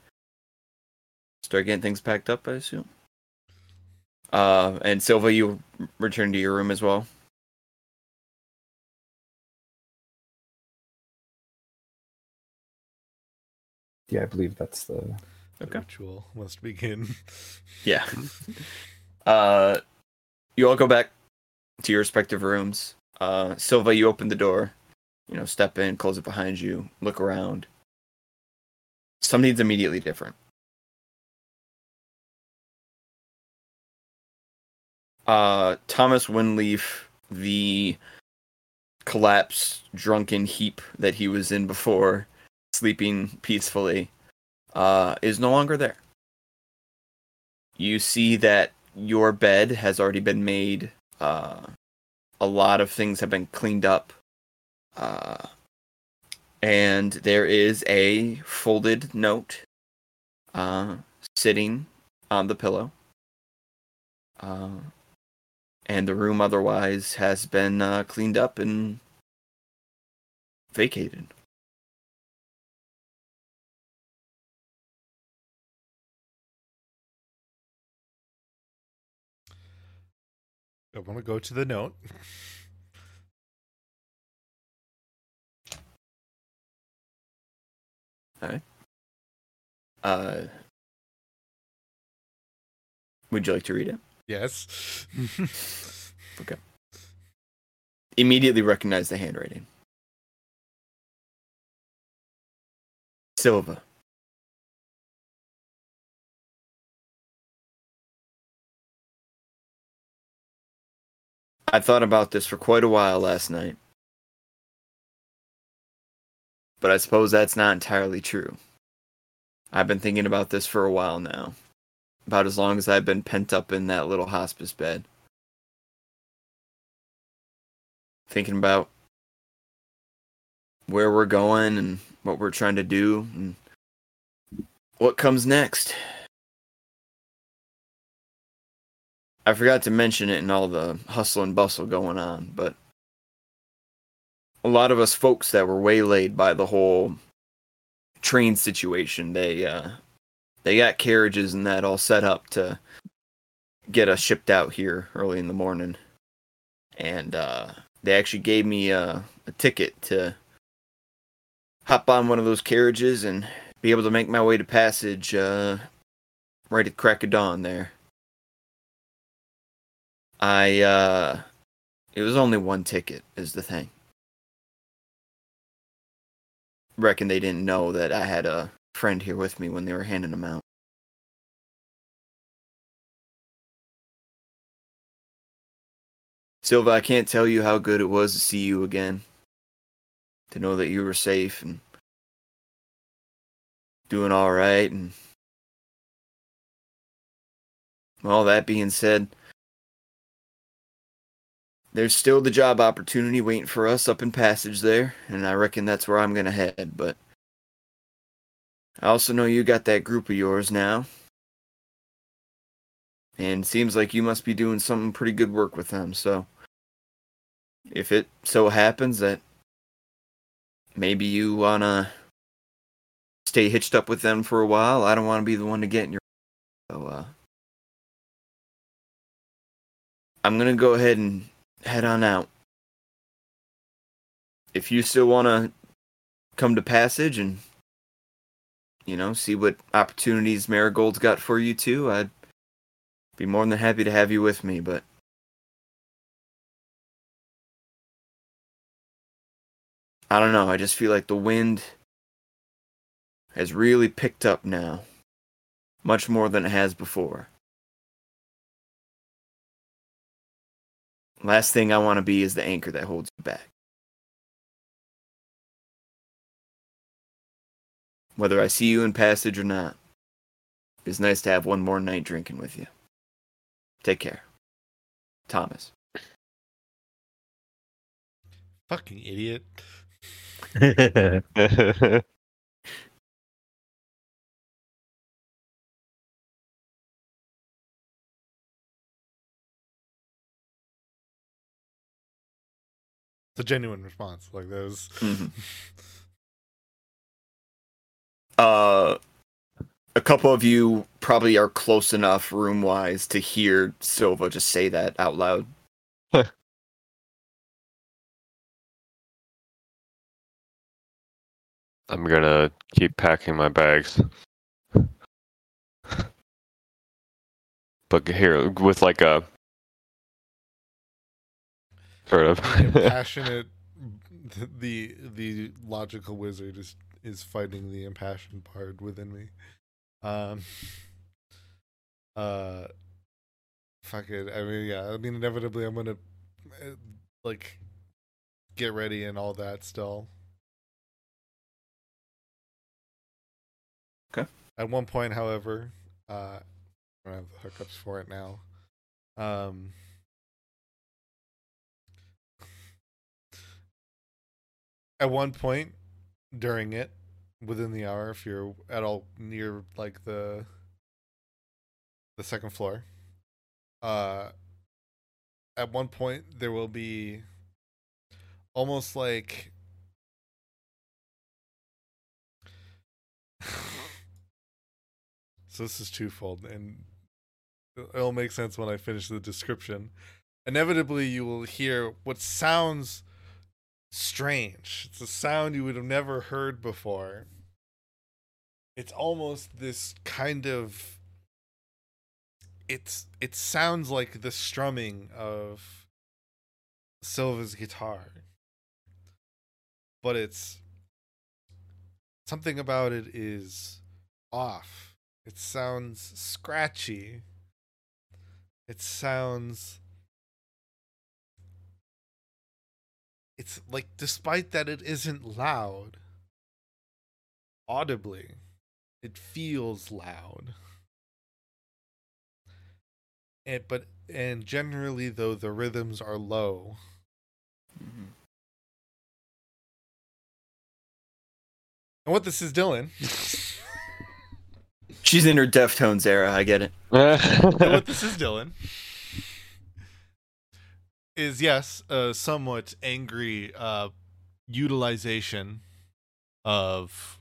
start getting things packed up, I assume. Uh, and Sylva, you return to your room as well. Yeah, I believe that's the The Okay. ritual must begin. Yeah. Uh, you all go back to your respective rooms. Uh, Sylva, you open the door. You know, step in, close it behind you, look around. Something's immediately different. Uh, Thomas Winleaf, the collapsed, drunken heap that he was in before, sleeping peacefully, uh, is no longer there. You see that your bed has already been made. Uh, a lot of things have been cleaned up. Uh, and there is a folded note uh, sitting on the pillow. Uh, and the room otherwise has been uh, cleaned up and vacated. I want to go to the note. Uh, would you like to read it? Yes. Okay. Immediately recognize the handwriting. Sylva. I thought about this for quite a while last night. But I suppose that's not entirely true. I've been thinking about this for a while now. About as long as I've been pent up in that little hospice bed. Thinking about where we're going and what we're trying to do and what comes next. I forgot to mention it in all the hustle and bustle going on, but a lot of us folks that were waylaid by the whole train situation, they uh they got carriages and that all set up to get us shipped out here early in the morning. And uh they actually gave me a, a ticket to hop on one of those carriages and be able to make my way to passage uh right at crack of dawn there. I uh it was only one ticket is the thing. Reckon they didn't know that I had a friend here with me when they were handing them out. Sylva, I can't tell you how good it was to see you again. To know that you were safe and doing all right and all that being said, there's still the job opportunity waiting for us up in passage there, and I reckon that's where I'm gonna head, but I also know you got that group of yours now. And seems like you must be doing some pretty good work with them, so if it so happens that maybe you wanna stay hitched up with them for a while, I don't want to be the one to get in your so uh I'm gonna go ahead and head on out. If you still want to come to Passage and you know see what opportunities Marigold's got for you too, I'd be more than happy to have you with me. But I don't know. I just feel like the wind has really picked up now, much more than it has before. Last thing I want to be is the anchor that holds you back. Whether I see you in passage or not, it's nice to have one more night drinking with you. Take care. Thomas. Fucking idiot. It's a genuine response. Like those. Mhm. Uh, a couple of you probably are close enough room wise to hear Sylva just say that out loud. I'm gonna keep packing my bags. But here, with like a sort of. impassionate the the logical wizard is is fighting the impassioned part within me um uh fuck it i mean yeah i mean inevitably i'm gonna uh, like get ready and all that still Okay. At one point, however, uh, I don't have the hookups for it now. Um, at one point during it, within the hour, if you're at all near like the the second floor, uh, at one point there will be almost like so this is twofold and it'll make sense when i finish the description. Inevitably you will hear what sounds strange it's a sound you would have never heard before it's almost this kind of it's it sounds like the strumming of Sylva's guitar. But it's something about it is off. It sounds scratchy. It sounds it's like despite that it isn't loud audibly it feels loud and but and generally though the rhythms are low Mhm. and what this is dylan She's in her Deftones era. I get it. and what this is dylan is yes a somewhat angry uh utilization of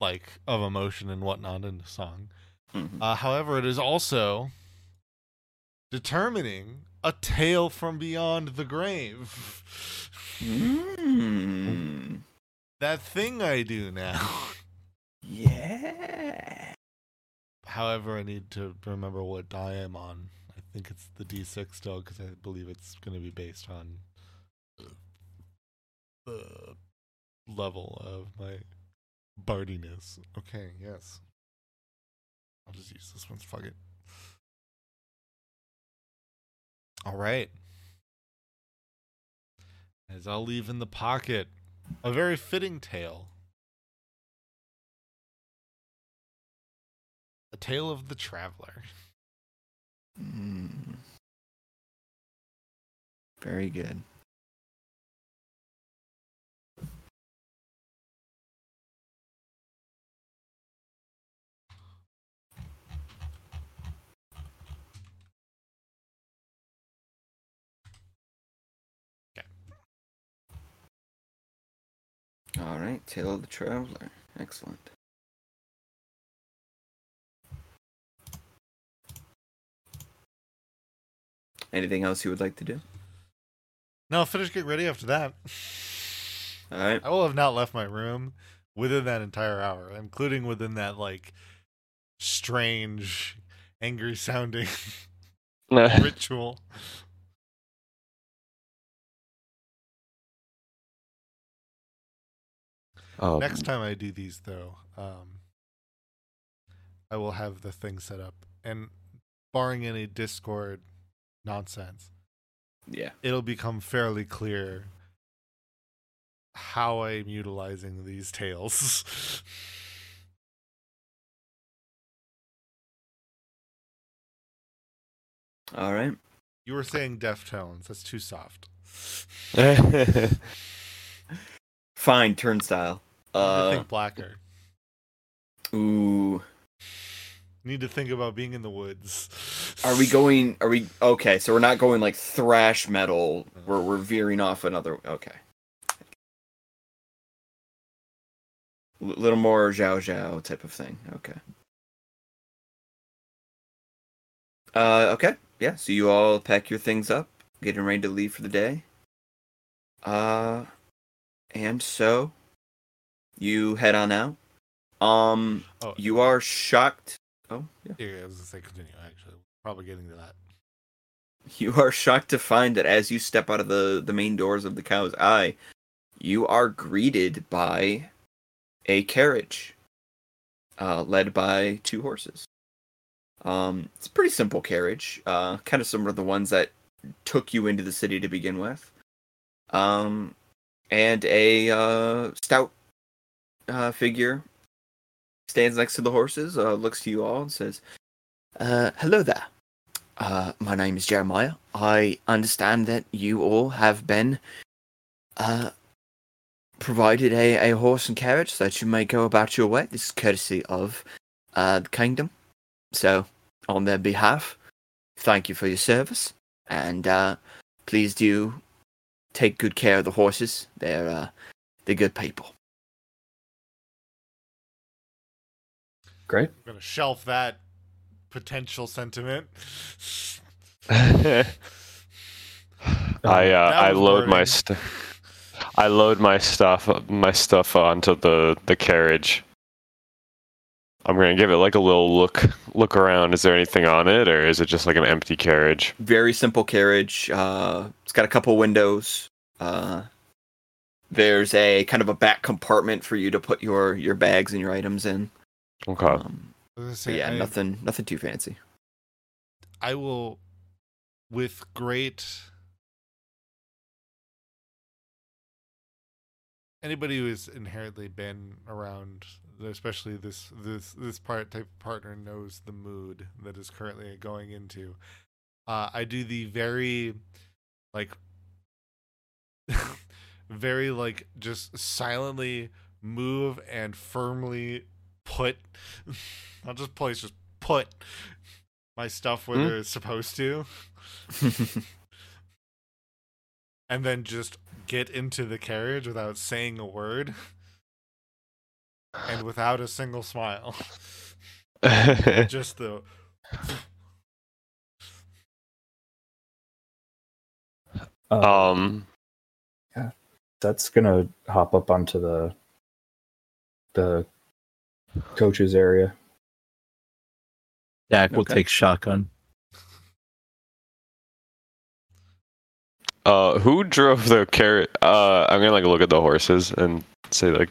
like of emotion and whatnot in the song Mhm. Uh, however, it is also determining a tale from beyond the grave. Mm. That thing I do now. Yeah. However, I need to remember what die I'm on. I think it's the D6 still because I believe it's going to be based on uh, the level of my bardiness. Okay, yes. I'll just use this one. Fuck it. All right. As I'll leave in the pocket a very fitting tale. A tale of the traveler. Mm. Very good. Okay. All right, Tale of the Traveler. Excellent. Anything else you would like to do? No, finish getting ready after that. All right. I will have not left my room within that entire hour, including within that like strange, angry sounding ritual. Um, Next time I do these, though, um, I will have the thing set up, and barring any Discord nonsense, Yeah. it'll become fairly clear how I'm utilizing these tales. All right. you were saying Deftones. That's too soft. Fine. Turnstile. You need to Uh. think blacker. Ooh. Need to think about being in the woods. Are we going? Are we okay? So we're not going like thrash metal. We're we're veering off another. Okay. A little more Zhao Zhao type of thing. Okay. Uh. Okay. Yeah. So you all pack your things up, getting ready to leave for the day. Uh. And so, you head on out. Um. Oh, You are shocked. Oh. Yeah. yeah, I was gonna say continue. Actually, probably getting to that. You are shocked to find that as you step out of the, the main doors of the cow's eye, you are greeted by a carriage uh, led by two horses. Um, it's a pretty simple carriage, uh, kind of similar to the ones that took you into the city to begin with. Um, and a uh, stout uh, figure stands next to the horses, uh, looks to you all, and says, uh, "Hello there. Uh, my name is Jeremiah. I understand that you all have been uh, provided a, a horse and carriage so that you may go about your way. This is courtesy of uh, the kingdom. So, on their behalf, thank you for your service, and uh, please do take good care of the horses. They're they're good people." Great. I'm gonna shelf that potential sentiment. I uh, I was load my stuff. I load my stuff my stuff onto the the carriage. I'm gonna give it like a little look look around. Is there anything on it, or is it just like an empty carriage? very simple carriage. Uh, it's got a couple windows. Uh, there's a kind of a back compartment for you to put your your bags and your items in. Okay. Um, I was gonna but say, yeah, I, nothing nothing too fancy. I will, with great. Anybody who has inherently been around, especially this this this part type of partner, knows the mood that is currently going into. Uh, I do the very, like, very like just silently move and firmly put, not just place, just put my stuff where Hmm? they're supposed to, and then just get into the carriage without saying a word and without a single smile. just the Uh, um. that's gonna hop up onto the the coaches area. Dak will Okay. take shotgun. Uh, who drove the carrot? Uh, I'm gonna like look at the horses and say like,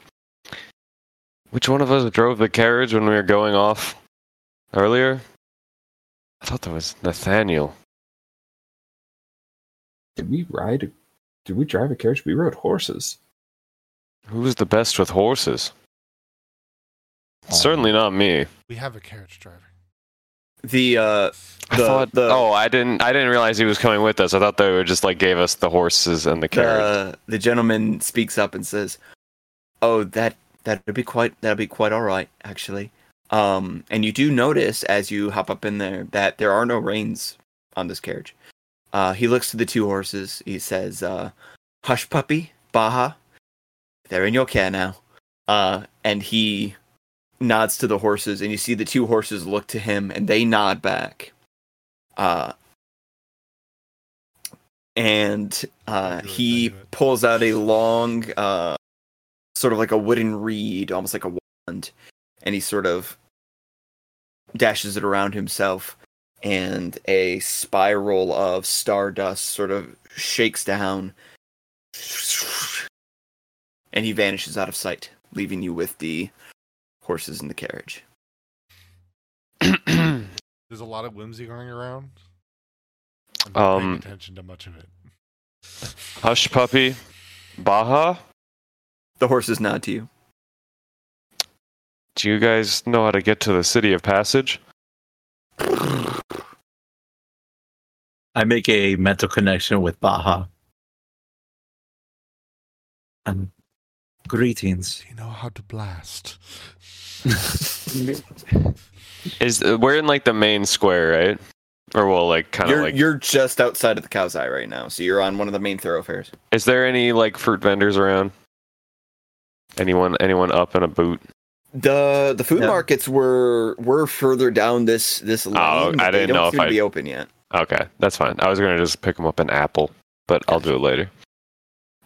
which one of us drove the carriage when we were going off earlier? I thought that was Nathaniel. Did we ride? A, did we drive a carriage? We rode horses. Who was the best with horses? Um, Certainly not me. we have a carriage driver. the uh, I thought. the- oh, I didn't. I didn't realize he was coming with us. I thought they were just like gave us the horses and the carriage. the the gentleman speaks up and says, "Oh, that that'd be quite that'd be quite all right, actually." Um, and you do notice as you hop up in there that there are no reins on this carriage. Uh, he looks to the two horses. He says, uh, "Hush, puppy, Baja, they're in your care now." Uh, and he nods to the horses, and you see the two horses look to him, and they nod back. Uh, and uh, do it, I he pulls out a long, uh, sort of like a wooden reed, almost like a wand, and he sort of dashes it around himself, and a spiral of stardust sort of shakes down, and he vanishes out of sight, leaving you with the horses in the carriage. There's a lot of whimsy going around. I'm not paying Um, attention to much of it. Hush, puppy, Baja. The horses nod to you. Do you guys know how to get to the city of Passage? I make a mental connection with Baja. Um, greetings. You know how to blast? Is uh, we're in like the main square, right? Or well, like kind of You're like. you're just outside of the cow's eye right now, so you're on one of the main thoroughfares. Is there any like fruit vendors around? Anyone? Anyone up in a boot? The the food Yeah. markets were were further down this this lane. Oh, but I they didn't don't know if seem to I- be open yet. Okay, that's fine. I was gonna just pick them up an apple, but I'll do it later.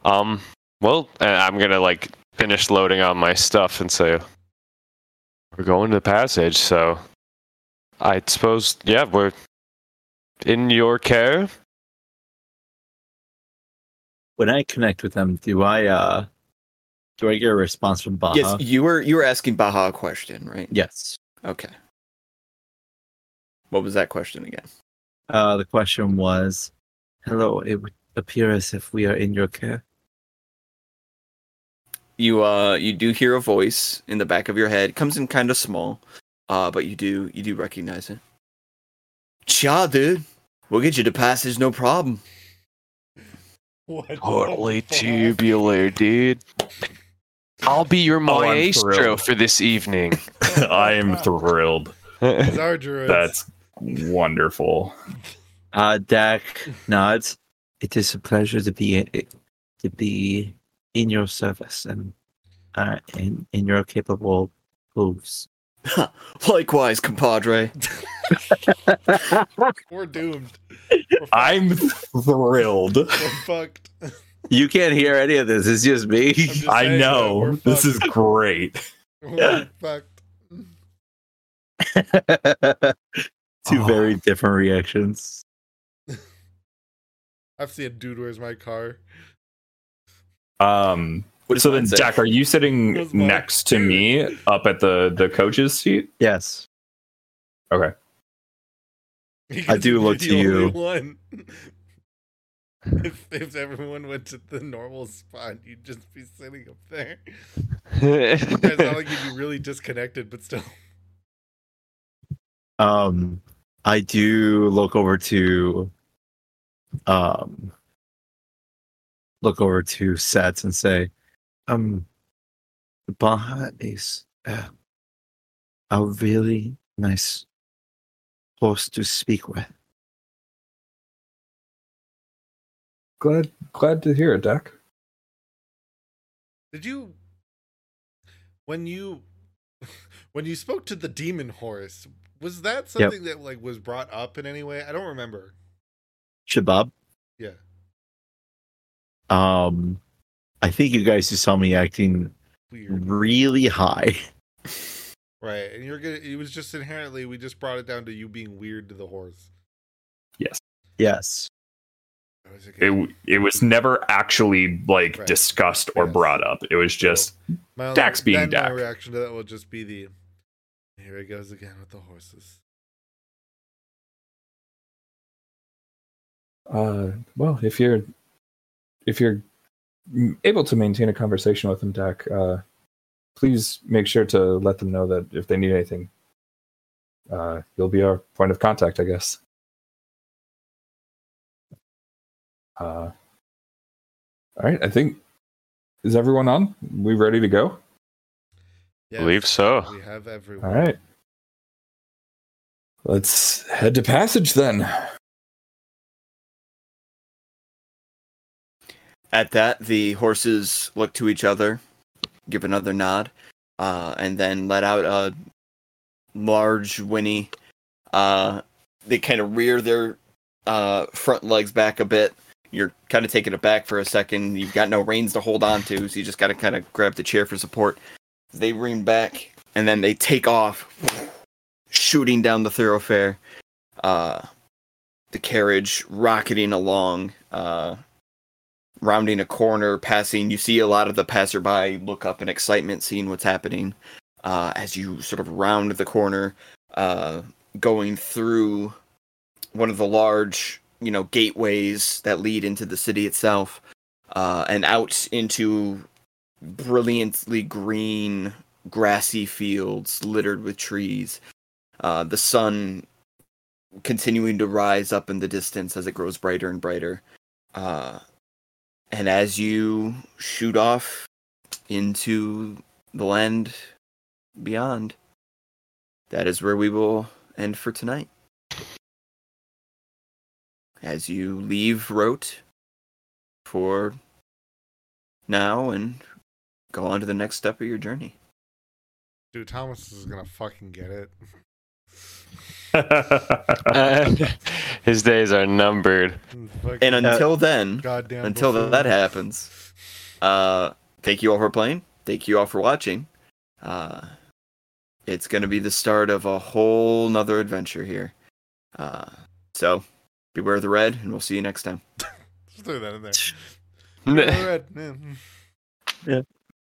Um. Well, uh, I'm gonna like finish loading on my stuff and say we're going to the passage. So I suppose, yeah, we're in your care. When I connect with them, do I uh do I get a response from Baja? Yes, you were you were asking Baja a question, right? Yes. Okay. What was that question again? Uh the question was Hello, it would appear as if we are in your care. You uh you do hear a voice in the back of your head. It comes in kind of small, uh, but you do you do recognize it. Cha, dude, we'll get you to passage, no problem. What the Totally fuck? tubular, dude. I'll be your Oh, I'm maestro thrilled. for this evening. I am thrilled. It's our druids. That's wonderful. Uh, Dak nods. It is a pleasure to be to be in your service and uh, in in your capable moves. Likewise, compadre. We're doomed. We're. I'm thrilled. We're fucked. You can't hear any of this. It's just me. I'm just I know. we're This is great. We're fucked. Two Oh. very different reactions. I've seen a dude, where's my car? Um What so then say? Jack, are you sitting next to me up at the the coach's seat? Yes. Okay. I do look to you. One. if, if everyone went to the normal spot, you'd just be sitting up there. It's not like you'd be really disconnected, but still. Um, I do look over to, um, look over to Sets and say, um, Baja is uh, a really nice horse to speak with. Glad glad to hear it, Dak. Did you when you when you spoke to the demon horse, was that something that like was brought up in any way? I don't remember. Shabab. Yeah. Um, I think you guys just saw me acting Weird. really high. Right. And you're gonna it was just inherently we just brought it down to you being weird to the horse. Yes. Yes. was a It it was never actually like Right. discussed or Yes. brought up. It was just my only- Dak's being then My reaction to that will just be the here it goes again with the horses. uh well, if you're if you're able to maintain a conversation with them, Dak, uh please make sure to let them know that if they need anything, uh you'll be our point of contact, I guess. Uh all right, I think is everyone on? We ready to go? Yes, Believe so. We have everyone. All right. Let's head to passage then. At that, the horses look to each other, give another nod, uh, and then let out a large whinny. Uh, they kind of rear their uh, front legs back a bit. You're kind of taking it back for a second. You've got no reins to hold on to, so you just got to kind of grab the chair for support. They rein back, and then they take off, shooting down the thoroughfare. Uh, the carriage rocketing along. Rounding a corner, passing. You see a lot of the passerby look up in excitement, seeing what's happening. Uh, as you sort of round the corner, uh, going through one of the large, you know, gateways that lead into the city itself, uh, and out into brilliantly green, grassy fields littered with trees. Uh, the sun continuing to rise up in the distance as it grows brighter and brighter. Uh, and as you shoot off into the land beyond, that is where we will end for tonight. As you leave Wroat for now and go on to the next step of your journey. Dude, Thomas is gonna fucking get it. His days are numbered. And until then, goddamn until buffoon. that happens, uh, thank you all for playing. Thank you all for watching. Uh, it's going to be the start of a whole nother adventure here. Uh, so beware the red, and we'll see you next time. Just throw that in there. Alright, yeah.